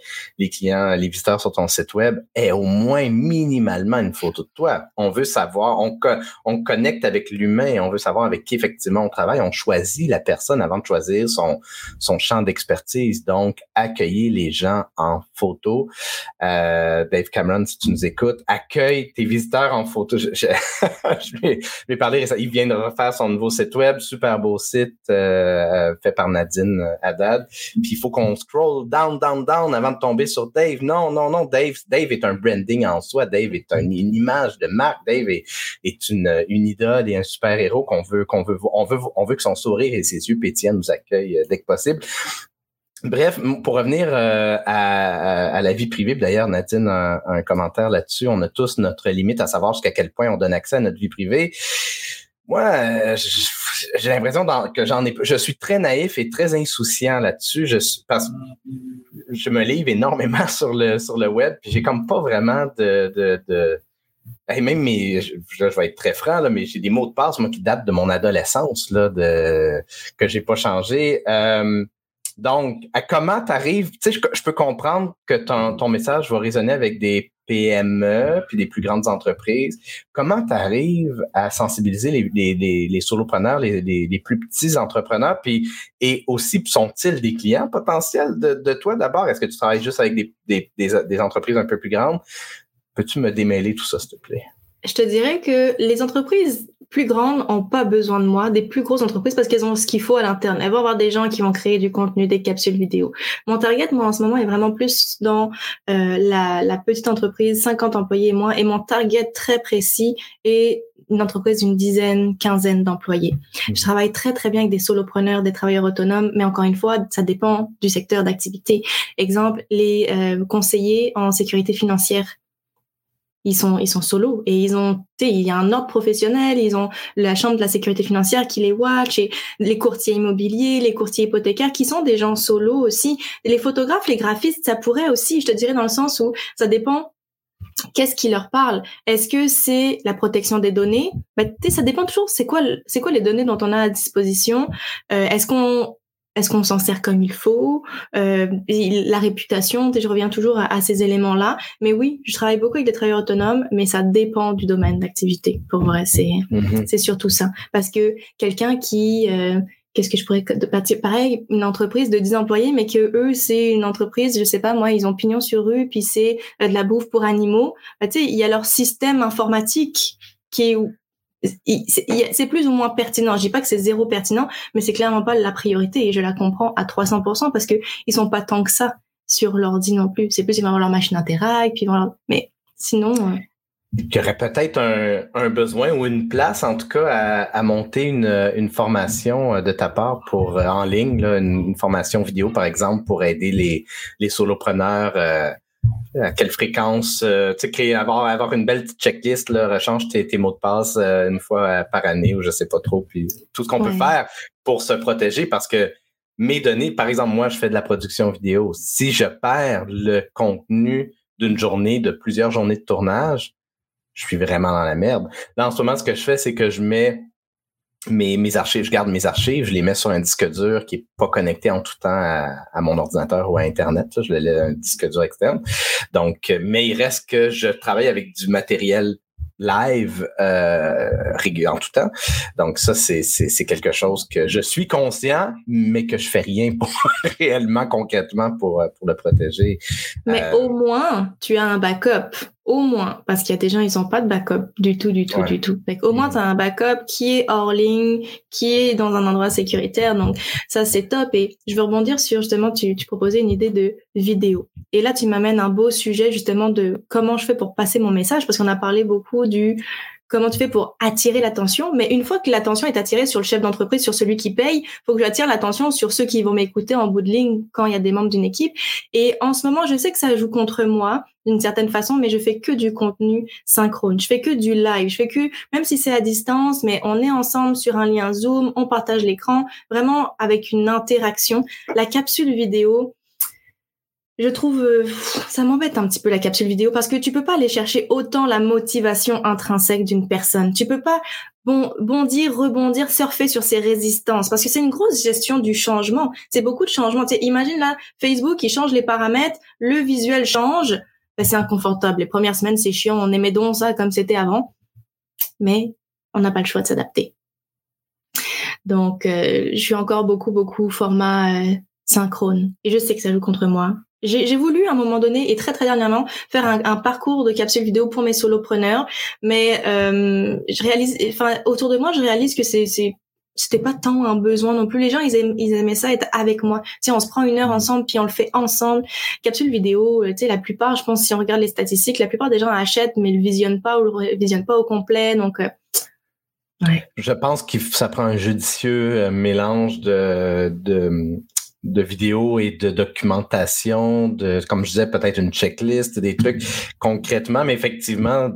clients, les visiteurs sur ton site web, et au moins minimalement une photo de toi. On veut savoir, on, on connecte avec l'humain, on veut savoir avec qui effectivement on travaille, on choisit la personne avant de choisir son, champ d'expertise. Donc, accueillir les gens en photo. Euh, Dave Cameron, si tu nous écoutes, accueille tes visiteurs en photo. Je, je, [LAUGHS] je lui, ai, parlé, il vient de refaire son nouveau site web, super beau site euh, fait par Nadine euh, Haddad. Puis il faut qu'on scroll down, down, down avant de tomber sur Dave. Non, non, non, Dave, Dave est un branding en soi. Dave est une image de marque. Dave est, une, idole et un super héros qu'on veut, qu'on veut, on veut, on veut que son sourire et ses yeux pétillants nous accueillent euh, dès que possible. Bref, pour revenir euh, à, à, la vie privée, d'ailleurs, Nadine a un commentaire là-dessus. On a tous notre limite à savoir jusqu'à quel point on donne accès à notre vie privée. Moi, j'ai l'impression que j'en ai. Je suis très naïf et très insouciant là-dessus. Je suis parce je me livre énormément [LAUGHS] sur le sur le web, puis j'ai comme pas vraiment de, de, de même mes, je, vais être très franc, là, mais j'ai des mots de passe, moi, qui datent de mon adolescence, là, de, que j'ai pas changé. Euh, donc, à comment tu arrives, tu sais, je, peux comprendre que ton, ton message va résonner avec des PME puis des plus grandes entreprises. Comment tu arrives à sensibiliser les, les, les, solopreneurs, les, les, plus petits entrepreneurs, puis et aussi sont-ils des clients potentiels de, toi d'abord? Est-ce que tu travailles juste avec des entreprises un peu plus grandes? Peux-tu me démêler tout ça, s'il te plaît? Je te dirais que les entreprises plus grandes ont pas besoin de moi, des plus grosses entreprises, parce qu'elles ont ce qu'il faut à l'interne. Elles vont avoir des gens qui vont créer du contenu, des capsules vidéo. Mon target, moi, en ce moment, est vraiment plus dans euh, la, la, petite entreprise, 50 employés et moins, et mon target très précis est une entreprise d'une dizaine, quinzaine d'employés. Mmh. Je travaille très, très bien avec des solopreneurs, des travailleurs autonomes, mais encore une fois, ça dépend du secteur d'activité. Exemple, les euh, conseillers en sécurité financière ils sont ils sont solo et ils ont il y a un ordre professionnel ils ont la chambre de la sécurité financière qui les watch et les courtiers immobiliers les courtiers hypothécaires qui sont des gens solo aussi. Les photographes les graphistes ça pourrait aussi je te dirais dans le sens où ça dépend qu'est-ce qui leur parle. Est-ce que c'est la protection des données? Bah, Ça dépend toujours. C'est quoi, c'est quoi les données dont on a à disposition? Euh, Est-ce qu'on est-ce qu'on s'en sert comme il faut? Euh, La réputation, je reviens toujours à, ces éléments-là. Mais oui, je travaille beaucoup avec des travailleurs autonomes, mais ça dépend du domaine d'activité. Pour vrai, c'est mm-hmm. c'est surtout ça. Parce que quelqu'un qui euh, qu'est-ce que je pourrais pareil une entreprise de 10 employés mais que eux c'est une entreprise je sais pas moi ils ont pignon sur rue puis c'est euh, de la bouffe pour animaux bah, tu sais il y a leur système informatique qui est c'est plus ou moins pertinent. Je dis pas que c'est zéro pertinent, mais c'est clairement pas la priorité et je la comprends à 300% parce que ils sont pas tant que ça sur l'ordi non plus. C'est plus ils vont avoir leur machine Interact, puis voilà. Mais sinon. Euh, il y aurait peut-être un, besoin ou une place, en tout cas, à, monter une, formation euh, de ta part pour euh, en ligne, une, formation vidéo, par exemple, pour aider les, les solopreneurs. Euh, à quelle fréquence, tu sais, créer, avoir, avoir une belle checklist, là, rechange tes, tes mots de passe une fois par année ou je sais pas trop, puis tout ce qu'on peut faire pour se protéger parce que mes données, par exemple, moi, je fais de la production vidéo. Si je perds le contenu d'une journée, de plusieurs journées de tournage, je suis vraiment dans la merde. Là, en ce moment, ce que je fais, c'est que je mets mes, mes archives, je garde mes archives, je les mets sur un disque dur qui est pas connecté en tout temps à, mon ordinateur ou à Internet. je l'ai un disque dur externe. Donc, mais il reste que je travaille avec du matériel live euh, en tout temps. Donc ça, c'est, c'est, quelque chose que je suis conscient, mais que je fais rien [LAUGHS] pour réellement, concrètement pour, pour le protéger. Mais euh, au moins, tu as un backup au moins, parce qu'il y a des gens, ils ont pas de backup du tout, du tout, du tout. au moins, mhm. tu as un backup qui est hors ligne, qui est dans un endroit sécuritaire. Donc, ça, c'est top. Et je veux rebondir sur, justement, tu, tu proposais une idée de vidéo. Et là, tu m'amènes un beau sujet, justement, de comment je fais pour passer mon message, parce qu'on a parlé beaucoup du comment tu fais pour attirer l'attention. Mais une fois que l'attention est attirée sur le chef d'entreprise, sur celui qui paye, faut que j'attire l'attention sur ceux qui vont m'écouter en bout de ligne quand il y a des membres d'une équipe. Et en ce moment, je sais que ça joue contre moi d'une certaine façon, mais je fais que du contenu synchrone. Je fais que du live. Je fais que, même si c'est à distance, mais on est ensemble sur un lien Zoom, on partage l'écran, vraiment avec une interaction. La capsule vidéo, je trouve euh, ça m'embête un petit peu la capsule vidéo parce que tu peux pas aller chercher autant la motivation intrinsèque d'une personne. Tu peux pas bon bondir, rebondir, surfer sur ses résistances parce que c'est une grosse gestion du changement. C'est beaucoup de changements. Tu imagine là Facebook, il change les paramètres, le visuel change, ben, c'est inconfortable. Les premières semaines, c'est chiant, on aimait donc ça comme c'était avant. Mais on n'a pas le choix de s'adapter. Donc, euh, je suis encore beaucoup, beaucoup format euh, synchrone. Et je sais que ça joue contre moi. J'ai voulu à un moment donné et très très dernièrement faire un, un parcours de capsule vidéo pour mes solopreneurs, mais euh, je réalise, enfin autour de moi, je réalise que c'est c'était pas tant un besoin non plus. Les gens, ils, aiment, ils aimaient ça être avec moi. Tu sais, on se prend une heure mmh. ensemble, puis on le fait ensemble. Capsule vidéo, euh, tu sais, la plupart, je pense, si on regarde les statistiques, la plupart des gens achètent, mais le visionnent pas ou le visionnent pas au complet. Donc, euh, ouais. Je pense que ça prend un judicieux euh, mélange de, de de vidéos et de documentation, de, comme je disais, peut-être une checklist, des trucs concrètement, mais effectivement,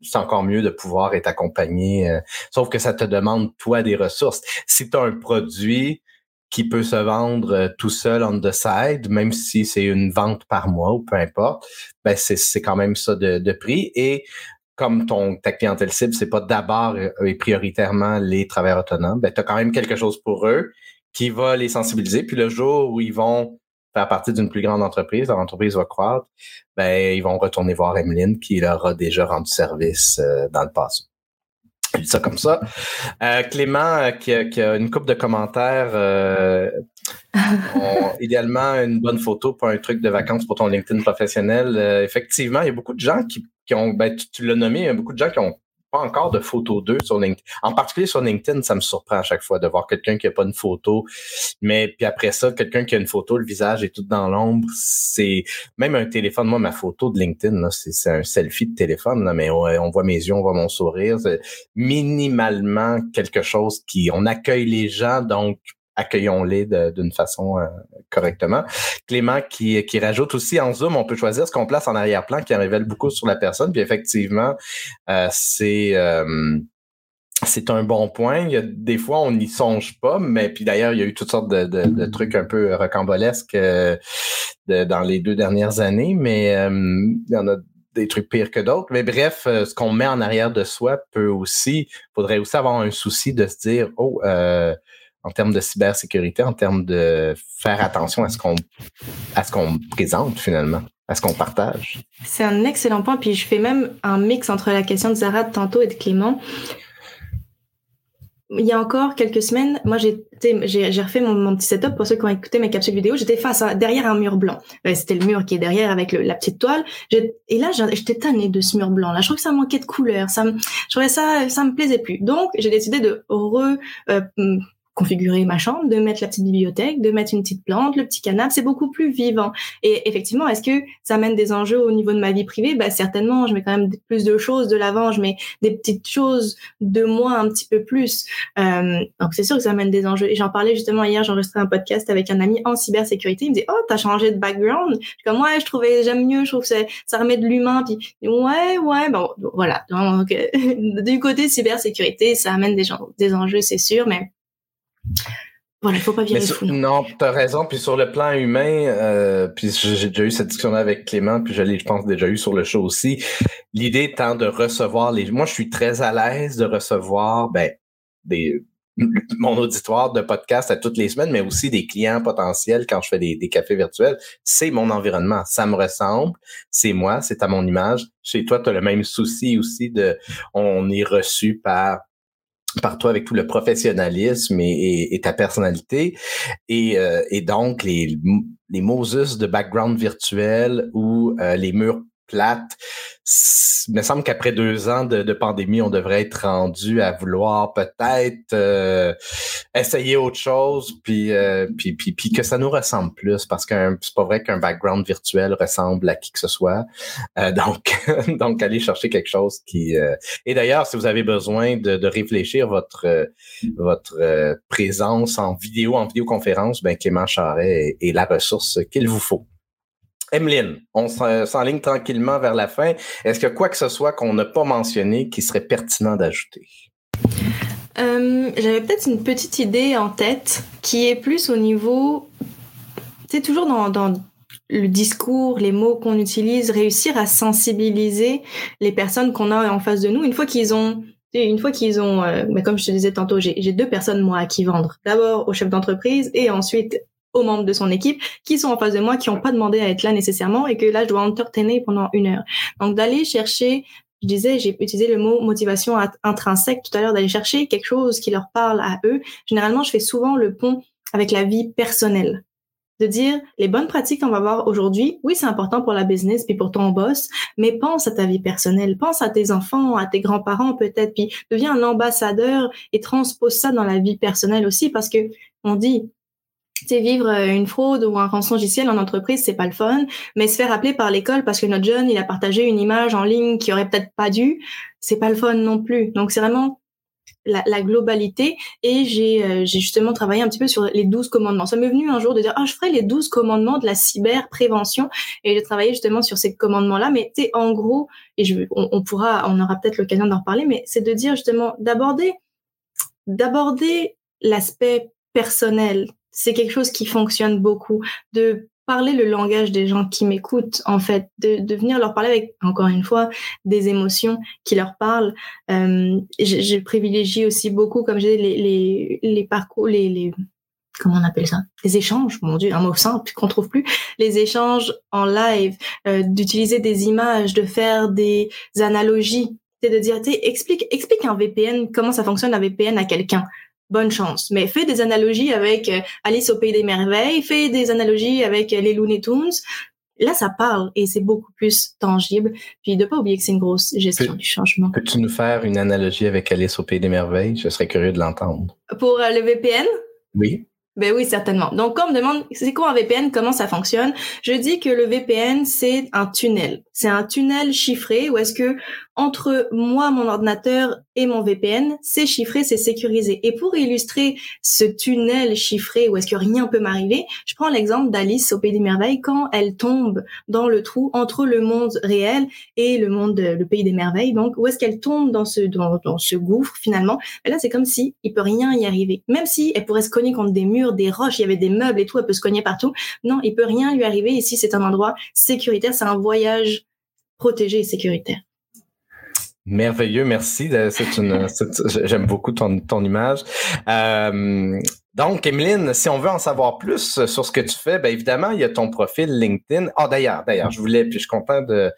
c'est encore mieux de pouvoir être accompagné, euh, sauf que ça te demande, toi, des ressources. Si tu as un produit qui peut se vendre euh, tout seul on the side, même si c'est une vente par mois ou peu importe, ben c'est quand même ça de, de prix. Et comme ton ta clientèle cible, c'est pas d'abord et prioritairement les travailleurs autonomes, ben tu as quand même quelque chose pour eux qui va les sensibiliser. Puis le jour où ils vont faire partie d'une plus grande entreprise, leur entreprise va croître, ben ils vont retourner voir Emeline qui leur a déjà rendu service euh, dans le passé. Je dis ça comme ça. Euh, Clément, euh, qui, a, une coupe de commentaires, euh, [LAUGHS] idéalement une bonne photo pour un truc de vacances pour ton LinkedIn professionnel. effectivement, il y a beaucoup de gens qui, qui ont, ben, tu, tu l'as nommé, il y a beaucoup de gens qui ont pas encore de photos d'eux sur LinkedIn. En particulier sur LinkedIn, ça me surprend à chaque fois de voir quelqu'un qui a pas une photo. Mais puis après ça, quelqu'un qui a une photo, le visage est tout dans l'ombre. C'est même un téléphone. Moi, ma photo de LinkedIn, c'est un selfie de téléphone, là, mais on, voit mes yeux, on voit mon sourire. Minimalement quelque chose qui on accueille les gens, donc accueillons-les d'une façon euh, correctement. Clément qui, qui rajoute aussi en Zoom, on peut choisir ce qu'on place en arrière-plan qui en révèle beaucoup sur la personne. Puis effectivement, euh, c'est euh, c'est un bon point. Il y a, des fois, on n'y songe pas, mais puis d'ailleurs, il y a eu toutes sortes de, de, trucs un peu rocambolesques dans les deux dernières années, mais il y en a des trucs pires que d'autres. Mais bref, ce qu'on met en arrière de soi peut aussi, faudrait aussi avoir un souci de se dire, oh, euh, en termes de cybersécurité, en termes de faire attention à ce qu'on à ce qu'on présente finalement, à ce qu'on partage. C'est un excellent point. Puis je fais même un mix entre la question de Zara de tantôt et de Clément. Il y a encore quelques semaines, moi j'ai j'ai refait mon, petit setup pour ceux qui ont écouté mes capsules vidéo. J'étais face derrière un mur blanc. Ben, c'était le mur qui est derrière avec la petite toile. Et là, j'étais tannée de ce mur blanc. Là, je trouvais que ça manquait de couleur. Ça je trouvais ça, ça me plaisait plus. Donc, j'ai décidé de re euh, configurer ma chambre, de mettre la petite bibliothèque, de mettre une petite plante, le petit canapé, c'est beaucoup plus vivant. Et effectivement, est-ce que ça amène des enjeux au niveau de ma vie privée? Bah certainement, je mets quand même plus de choses de l'avant, je mets des petites choses de moi un petit peu plus. Euh, donc c'est sûr que ça amène des enjeux. Et j'en parlais justement hier, j'enregistrais un podcast avec un ami en cybersécurité. Il me disait "Oh, t'as changé de background?" Comme "Ouais, je trouvais j'aime mieux, je trouve que ça, ça remet de l'humain." Puis "Ouais, ouais, bon voilà." Donc [LAUGHS] du côté cybersécurité, ça amène des, gens, des enjeux, c'est sûr, mais voilà, il faut pas virer fou. Non, tu as raison. Puis sur le plan humain, euh, puis j'ai déjà eu cette discussion avec Clément, puis je l'ai, je pense, déjà eu sur le show aussi. L'idée étant de recevoir les. Moi, je suis très à l'aise de recevoir ben, des, mon auditoire de podcast à toutes les semaines, mais aussi des clients potentiels quand je fais des, des cafés virtuels. C'est mon environnement. Ça me ressemble. C'est moi. C'est à mon image. Chez toi, tu as le même souci aussi de on est reçu par par toi avec tout le professionnalisme et, ta personnalité. Et, euh, et donc, les, les Moses de background virtuel ou euh, les murs plate. Il me semble qu'après deux ans de, pandémie, on devrait être rendu à vouloir peut-être euh, essayer autre chose, puis, euh, puis, puis, puis, que ça nous ressemble plus, parce que c'est pas vrai qu'un background virtuel ressemble à qui que ce soit. Euh, [LAUGHS] donc, donc, aller chercher quelque chose qui... Et d'ailleurs, si vous avez besoin de, de réfléchir votre, votre présence en vidéo, en vidéoconférence, ben Clément Charret est la ressource qu'il vous faut. Emeline, on s'enligne tranquillement vers la fin. Est-ce que quoi que ce soit qu'on n'a pas mentionné qui serait pertinent d'ajouter? Euh, j'avais peut-être une petite idée en tête qui est plus au niveau, c'est toujours dans, le discours, les mots qu'on utilise, réussir à sensibiliser les personnes qu'on a en face de nous une fois qu'ils ont une fois qu'ils ont, euh, comme je te disais tantôt, j'ai deux personnes moi à qui vendre. D'abord au chef d'entreprise et ensuite aux membres de son équipe qui sont en face de moi, qui n'ont pas demandé à être là nécessairement et que là, je dois entertainer pendant une heure. Donc, d'aller chercher, je disais, j'ai utilisé le mot motivation intrinsèque tout à l'heure, d'aller chercher quelque chose qui leur parle à eux. Généralement, je fais souvent le pont avec la vie personnelle. De dire, les bonnes pratiques qu'on va voir aujourd'hui, oui, c'est important pour la business puis pour ton boss, mais pense à ta vie personnelle, pense à tes enfants, à tes grands-parents peut-être, puis deviens un ambassadeur et transpose ça dans la vie personnelle aussi parce que on dit, c'est vivre euh, une fraude ou un rançon logiciel en entreprise, c'est pas le fun, mais se faire appeler par l'école parce que notre jeune, il a partagé une image en ligne qui aurait peut-être pas dû, c'est pas le fun non plus. Donc c'est vraiment la, la, globalité et j'ai euh, justement travaillé un petit peu sur les 12 commandements. Ça m'est venu un jour de dire ah je ferai les 12 commandements de la cyberprévention et j'ai travaillé justement sur ces commandements là mais tu en gros et je on, on pourra on aura peut-être l'occasion d'en reparler mais c'est de dire justement d'aborder d'aborder l'aspect personnel c'est quelque chose qui fonctionne beaucoup, de parler le langage des gens qui m'écoutent, en fait, de, de venir leur parler avec, encore une fois, des émotions qui leur parlent. Euh, je, privilégie aussi beaucoup, comme j'ai les, les, les parcours, les, les comment on appelle ça? Les échanges, mon Dieu, un mot simple qu'on trouve plus. Les échanges en live, euh, d'utiliser des images, de faire des analogies, c'est de dire, explique, explique un VPN, comment ça fonctionne un VPN à quelqu'un bonne chance. Mais fais des analogies avec euh, Alice au pays des merveilles, fais des analogies avec euh, les Looney Tunes. Là, ça parle et c'est beaucoup plus tangible. Puis de pas oublier que c'est une grosse gestion du changement. Peux-tu nous faire une analogie avec Alice au pays des merveilles? Je serais curieux de l'entendre. Pour euh, le VPN Oui. Ben oui, certainement. Donc, quand on me demande c'est quoi un VPN, comment ça fonctionne, je dis que le VPN, c'est un tunnel. C'est un tunnel chiffré où est-ce que entre moi, mon ordinateur et mon VPN, c'est chiffré, c'est sécurisé. Et pour illustrer ce tunnel chiffré où est-ce que rien peut m'arriver, je prends l'exemple d'Alice au Pays des Merveilles quand elle tombe dans le trou entre le monde réel et le monde, le Pays des Merveilles. Donc, où est-ce qu'elle tombe dans ce, dans, ce gouffre finalement? Et là, c'est comme si il peut rien y arriver. Même si elle pourrait se cogner contre des murs, des roches, il y avait des meubles et tout, elle peut se cogner partout. Non, il peut rien lui arriver. Ici, c'est un endroit sécuritaire, c'est un voyage protégé et sécuritaire. Merveilleux, merci. C'est une, j'aime beaucoup ton, ton image. Euh, donc, Emeline, si on veut en savoir plus sur ce que tu fais, bien évidemment, il y a ton profil LinkedIn. Ah, d'ailleurs, d'ailleurs, je voulais, puis je suis content de,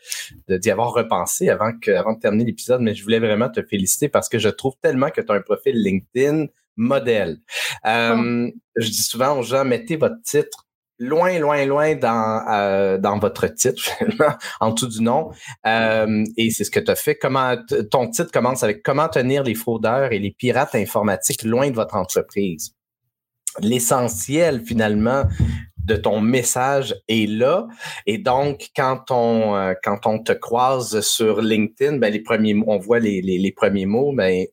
d'y avoir repensé avant que, avant de terminer l'épisode, mais je voulais vraiment te féliciter parce que je trouve tellement que tu as un profil LinkedIn modèle. Euh, je dis souvent aux gens, mettez votre titre loin, loin, loin dans, euh, votre titre, [LAUGHS] en dessous du nom. Euh, et c'est ce que tu as fait. Comment ton titre commence avec comment tenir les fraudeurs et les pirates informatiques loin de votre entreprise? L'essentiel, finalement, de ton message est là. Et donc, quand on, euh, quand on te croise sur LinkedIn, ben, les premiers, on voit les premiers mots, ben,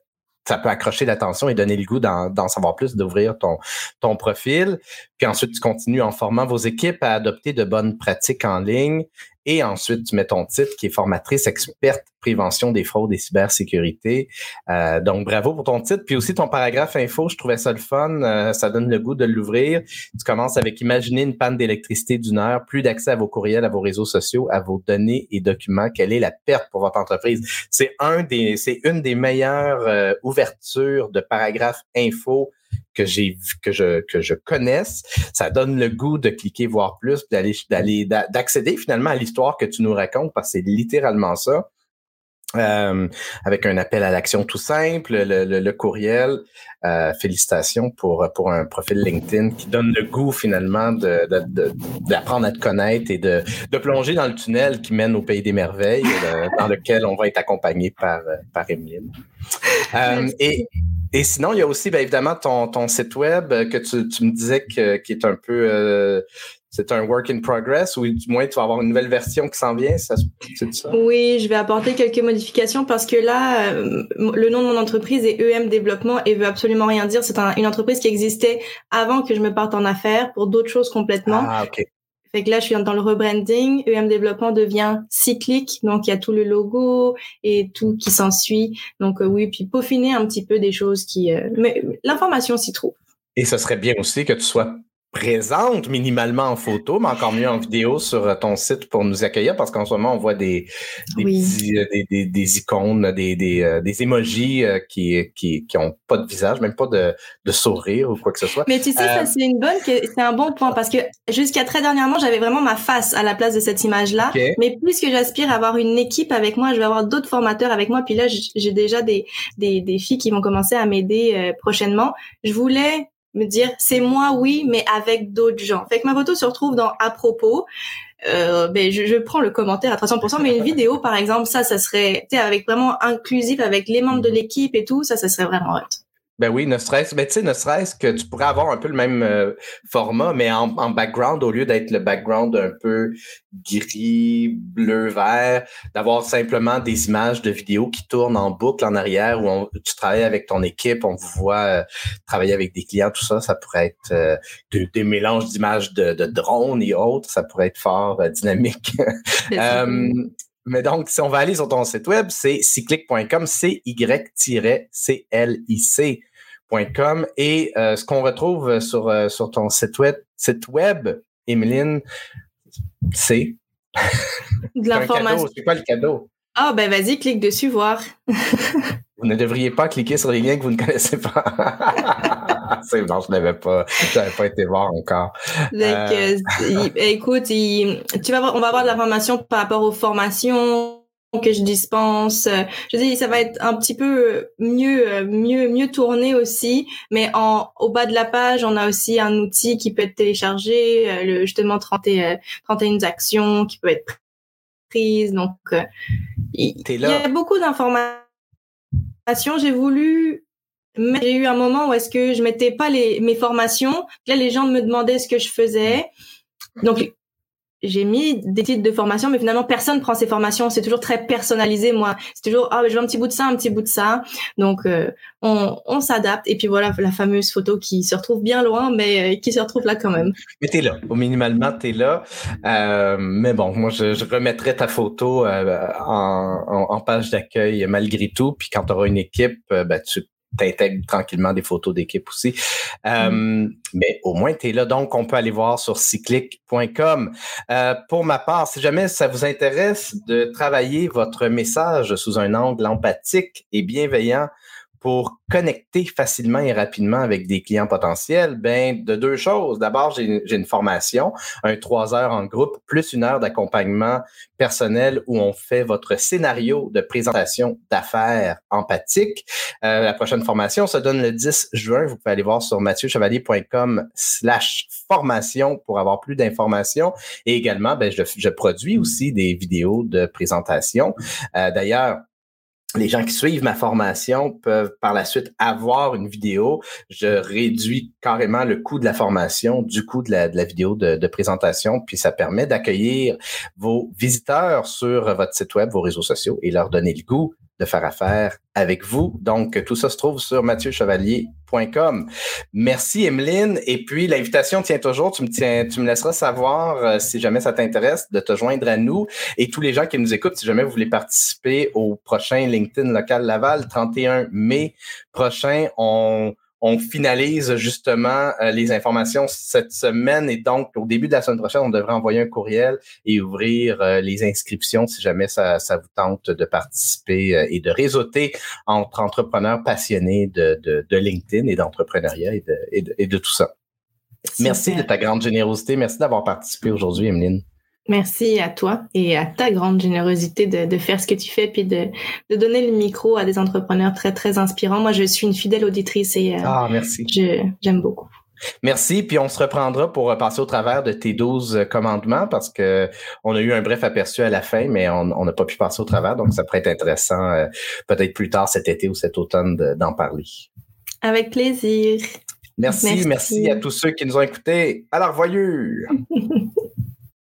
ça peut accrocher l'attention et donner le goût d'en savoir plus, d'ouvrir ton, profil. Puis ensuite, tu continues en formant vos équipes à adopter de bonnes pratiques en ligne et ensuite, tu mets ton titre qui est formatrice experte prévention des fraudes et cybersécurité. Euh, donc, bravo pour ton titre. Puis aussi ton paragraphe info, je trouvais ça le fun. Euh, ça donne le goût de l'ouvrir. Tu commences avec imaginer une panne d'électricité d'une heure, plus d'accès à vos courriels, à vos réseaux sociaux, à vos données et documents. Quelle est la perte pour votre entreprise? C'est un des, c'est une des meilleures euh, ouvertures de paragraphe info que j'ai que je que je connaisse, ça donne le goût de cliquer voir plus, d'aller d'aller d'accéder finalement à l'histoire que tu nous racontes parce que c'est littéralement ça. Euh, avec un appel à l'action tout simple, le, le, courriel. Euh, félicitations pour pour un profil LinkedIn qui donne le goût finalement de, d'apprendre à te connaître et de, de plonger dans le tunnel qui mène au pays des merveilles, euh, dans lequel on va être accompagné par par Emeline. et et sinon, il y a aussi, bien évidemment, ton, ton site web euh, que tu, tu me disais que, qui est un peu, euh, c'est un work in progress ou du moins tu vas avoir une nouvelle version qui s'en vient, ça, c'est ça? Oui, je vais apporter quelques modifications parce que là, euh, le nom de mon entreprise est EM Développement et veut absolument rien dire. C'est une entreprise qui existait avant que je me parte en affaires pour d'autres choses complètement. Ah, ok. Fait que là, je suis dans le rebranding. EM Développement devient cyclique. Donc, il y a tout le logo et tout qui s'ensuit. Donc, euh, oui, puis peaufiner un petit peu des choses qui... Euh, mais l'information s'y trouve. Et ce serait bien aussi que tu sois présente minimalement en photo, mais encore mieux en vidéo sur euh, ton site pour nous accueillir parce qu'en ce moment, on voit des, des, euh, des, des, icônes, des, des, euh, des emojis qui, qui, qui ont pas de visage, même pas de, de sourire ou quoi que ce soit. Mais tu sais, ça, c'est une bonne, c'est un bon point parce que jusqu'à très dernièrement, j'avais vraiment ma face à la place de cette image-là. Mais puisque j'aspire à avoir une équipe avec moi, je vais avoir d'autres formateurs avec moi. Puis là, j'ai déjà des, des, des filles qui vont commencer à m'aider prochainement. Je voulais me dire c'est moi oui mais avec d'autres gens. Fait que ma photo se retrouve dans à propos. Euh, ben je, je, prends le commentaire à 300% mais une vidéo par exemple ça ça serait avec vraiment inclusif avec les membres de l'équipe et tout ça ça serait vraiment hot ben oui, ne serait-ce, mais tu sais, ne serait-ce que tu pourrais avoir un peu le même euh, format, mais en, en background, au lieu d'être le background un peu gris, bleu, vert, d'avoir simplement des images de vidéos qui tournent en boucle en arrière où tu travailles avec ton équipe, on vous voit euh, travailler avec des clients, tout ça, ça pourrait être euh, des, mélanges d'images de, de drones et autres, ça pourrait être fort dynamique. [LAUGHS] Mais donc, si on va aller sur ton site web, c'est cyclic.com, c Et euh, ce qu'on retrouve sur, euh, sur ton site web, site web, Emeline, c'est de l'information. C'est quoi le cadeau? Ah, ben vas-y, clique dessus, voir. vous ne devriez pas cliquer sur les liens que vous ne connaissez pas. [LAUGHS] c'est bon, je n'avais pas, j'avais pas été voir encore. Euh, écoute, tu vas on va avoir de l'information par rapport aux formations que je dispense. Je dis, ça va être un petit peu mieux, mieux, mieux tourné aussi. Mais en, au bas de la page, on a aussi un outil qui peut être téléchargé, euh, le, justement 30 et, 31 euh, actions qui peut être prise. Donc, il y a beaucoup d'informations. J'ai voulu j'ai eu un moment où est-ce que je mettais pas les, mes formations. Là, les gens me demandaient ce que je faisais. Donc, j'ai mis des titres de formation, mais finalement personne prend ces formations. C'est toujours très personnalisé, moi. C'est toujours ah, je veux un petit bout de ça, un petit bout de ça. Donc euh, on, on s'adapte. Et puis voilà la fameuse photo qui se retrouve bien loin, mais euh, qui se retrouve là quand même. Mais t'es là. Au minimalement t'es là. Euh, mais bon, moi je, je remettrai ta photo euh, en, en, page d'accueil malgré tout. Puis quand tu auras une équipe, ben, tu t'intègres tranquillement des photos d'équipe aussi. Euh, mm. Mais au moins, tu es là. Donc, on peut aller voir sur cyclic.com. Euh, pour ma part, si jamais ça vous intéresse de travailler votre message sous un angle empathique et bienveillant, pour connecter facilement et rapidement avec des clients potentiels, ben de deux choses. D'abord, j'ai une formation, un trois heures en groupe, plus une heure d'accompagnement personnel où on fait votre scénario de présentation d'affaires empathique. Euh, la prochaine formation se donne le 10 juin. Vous pouvez aller voir sur mathieuchevalier.com slash formation pour avoir plus d'informations. Et également, ben, je, je, produis aussi des vidéos de présentation. Euh, D'ailleurs, les gens qui suivent ma formation peuvent par la suite avoir une vidéo. Je réduis carrément le coût de la formation, du coût de la, vidéo de, présentation, puis ça permet d'accueillir vos visiteurs sur votre site web, vos réseaux sociaux et leur donner le goût de faire affaire avec vous. Donc, tout ça se trouve sur mathieuchevalier.com. Merci, Emeline. Et puis, l'invitation tient toujours. Tu me, tiens, tu me laisseras savoir euh, si jamais ça t'intéresse de te joindre à nous. Et tous les gens qui nous écoutent, si jamais vous voulez participer au prochain LinkedIn local Laval, 31 mai prochain, on on finalise justement euh, les informations cette semaine et donc au début de la semaine prochaine, on devrait envoyer un courriel et ouvrir euh, les inscriptions si jamais ça, ça vous tente de participer euh, et de réseauter entre entrepreneurs passionnés de, de, de LinkedIn et d'entrepreneuriat et de, et, de, et de tout ça. Merci de ta grande générosité. Merci d'avoir participé aujourd'hui, Emeline. Merci à toi et à ta grande générosité de, de faire ce que tu fais puis de, de, donner le micro à des entrepreneurs très très inspirants. Moi, je suis une fidèle auditrice et euh, ah, merci. j'aime beaucoup. Merci, puis on se reprendra pour passer au travers de tes 12 commandements parce que on a eu un bref aperçu à la fin, mais on n'a pas pu passer au travers, donc ça pourrait être intéressant euh, peut-être plus tard cet été ou cet automne d'en parler. Avec plaisir. Merci, merci, merci, à tous ceux qui nous ont écoutés. À la revoyure! [LAUGHS]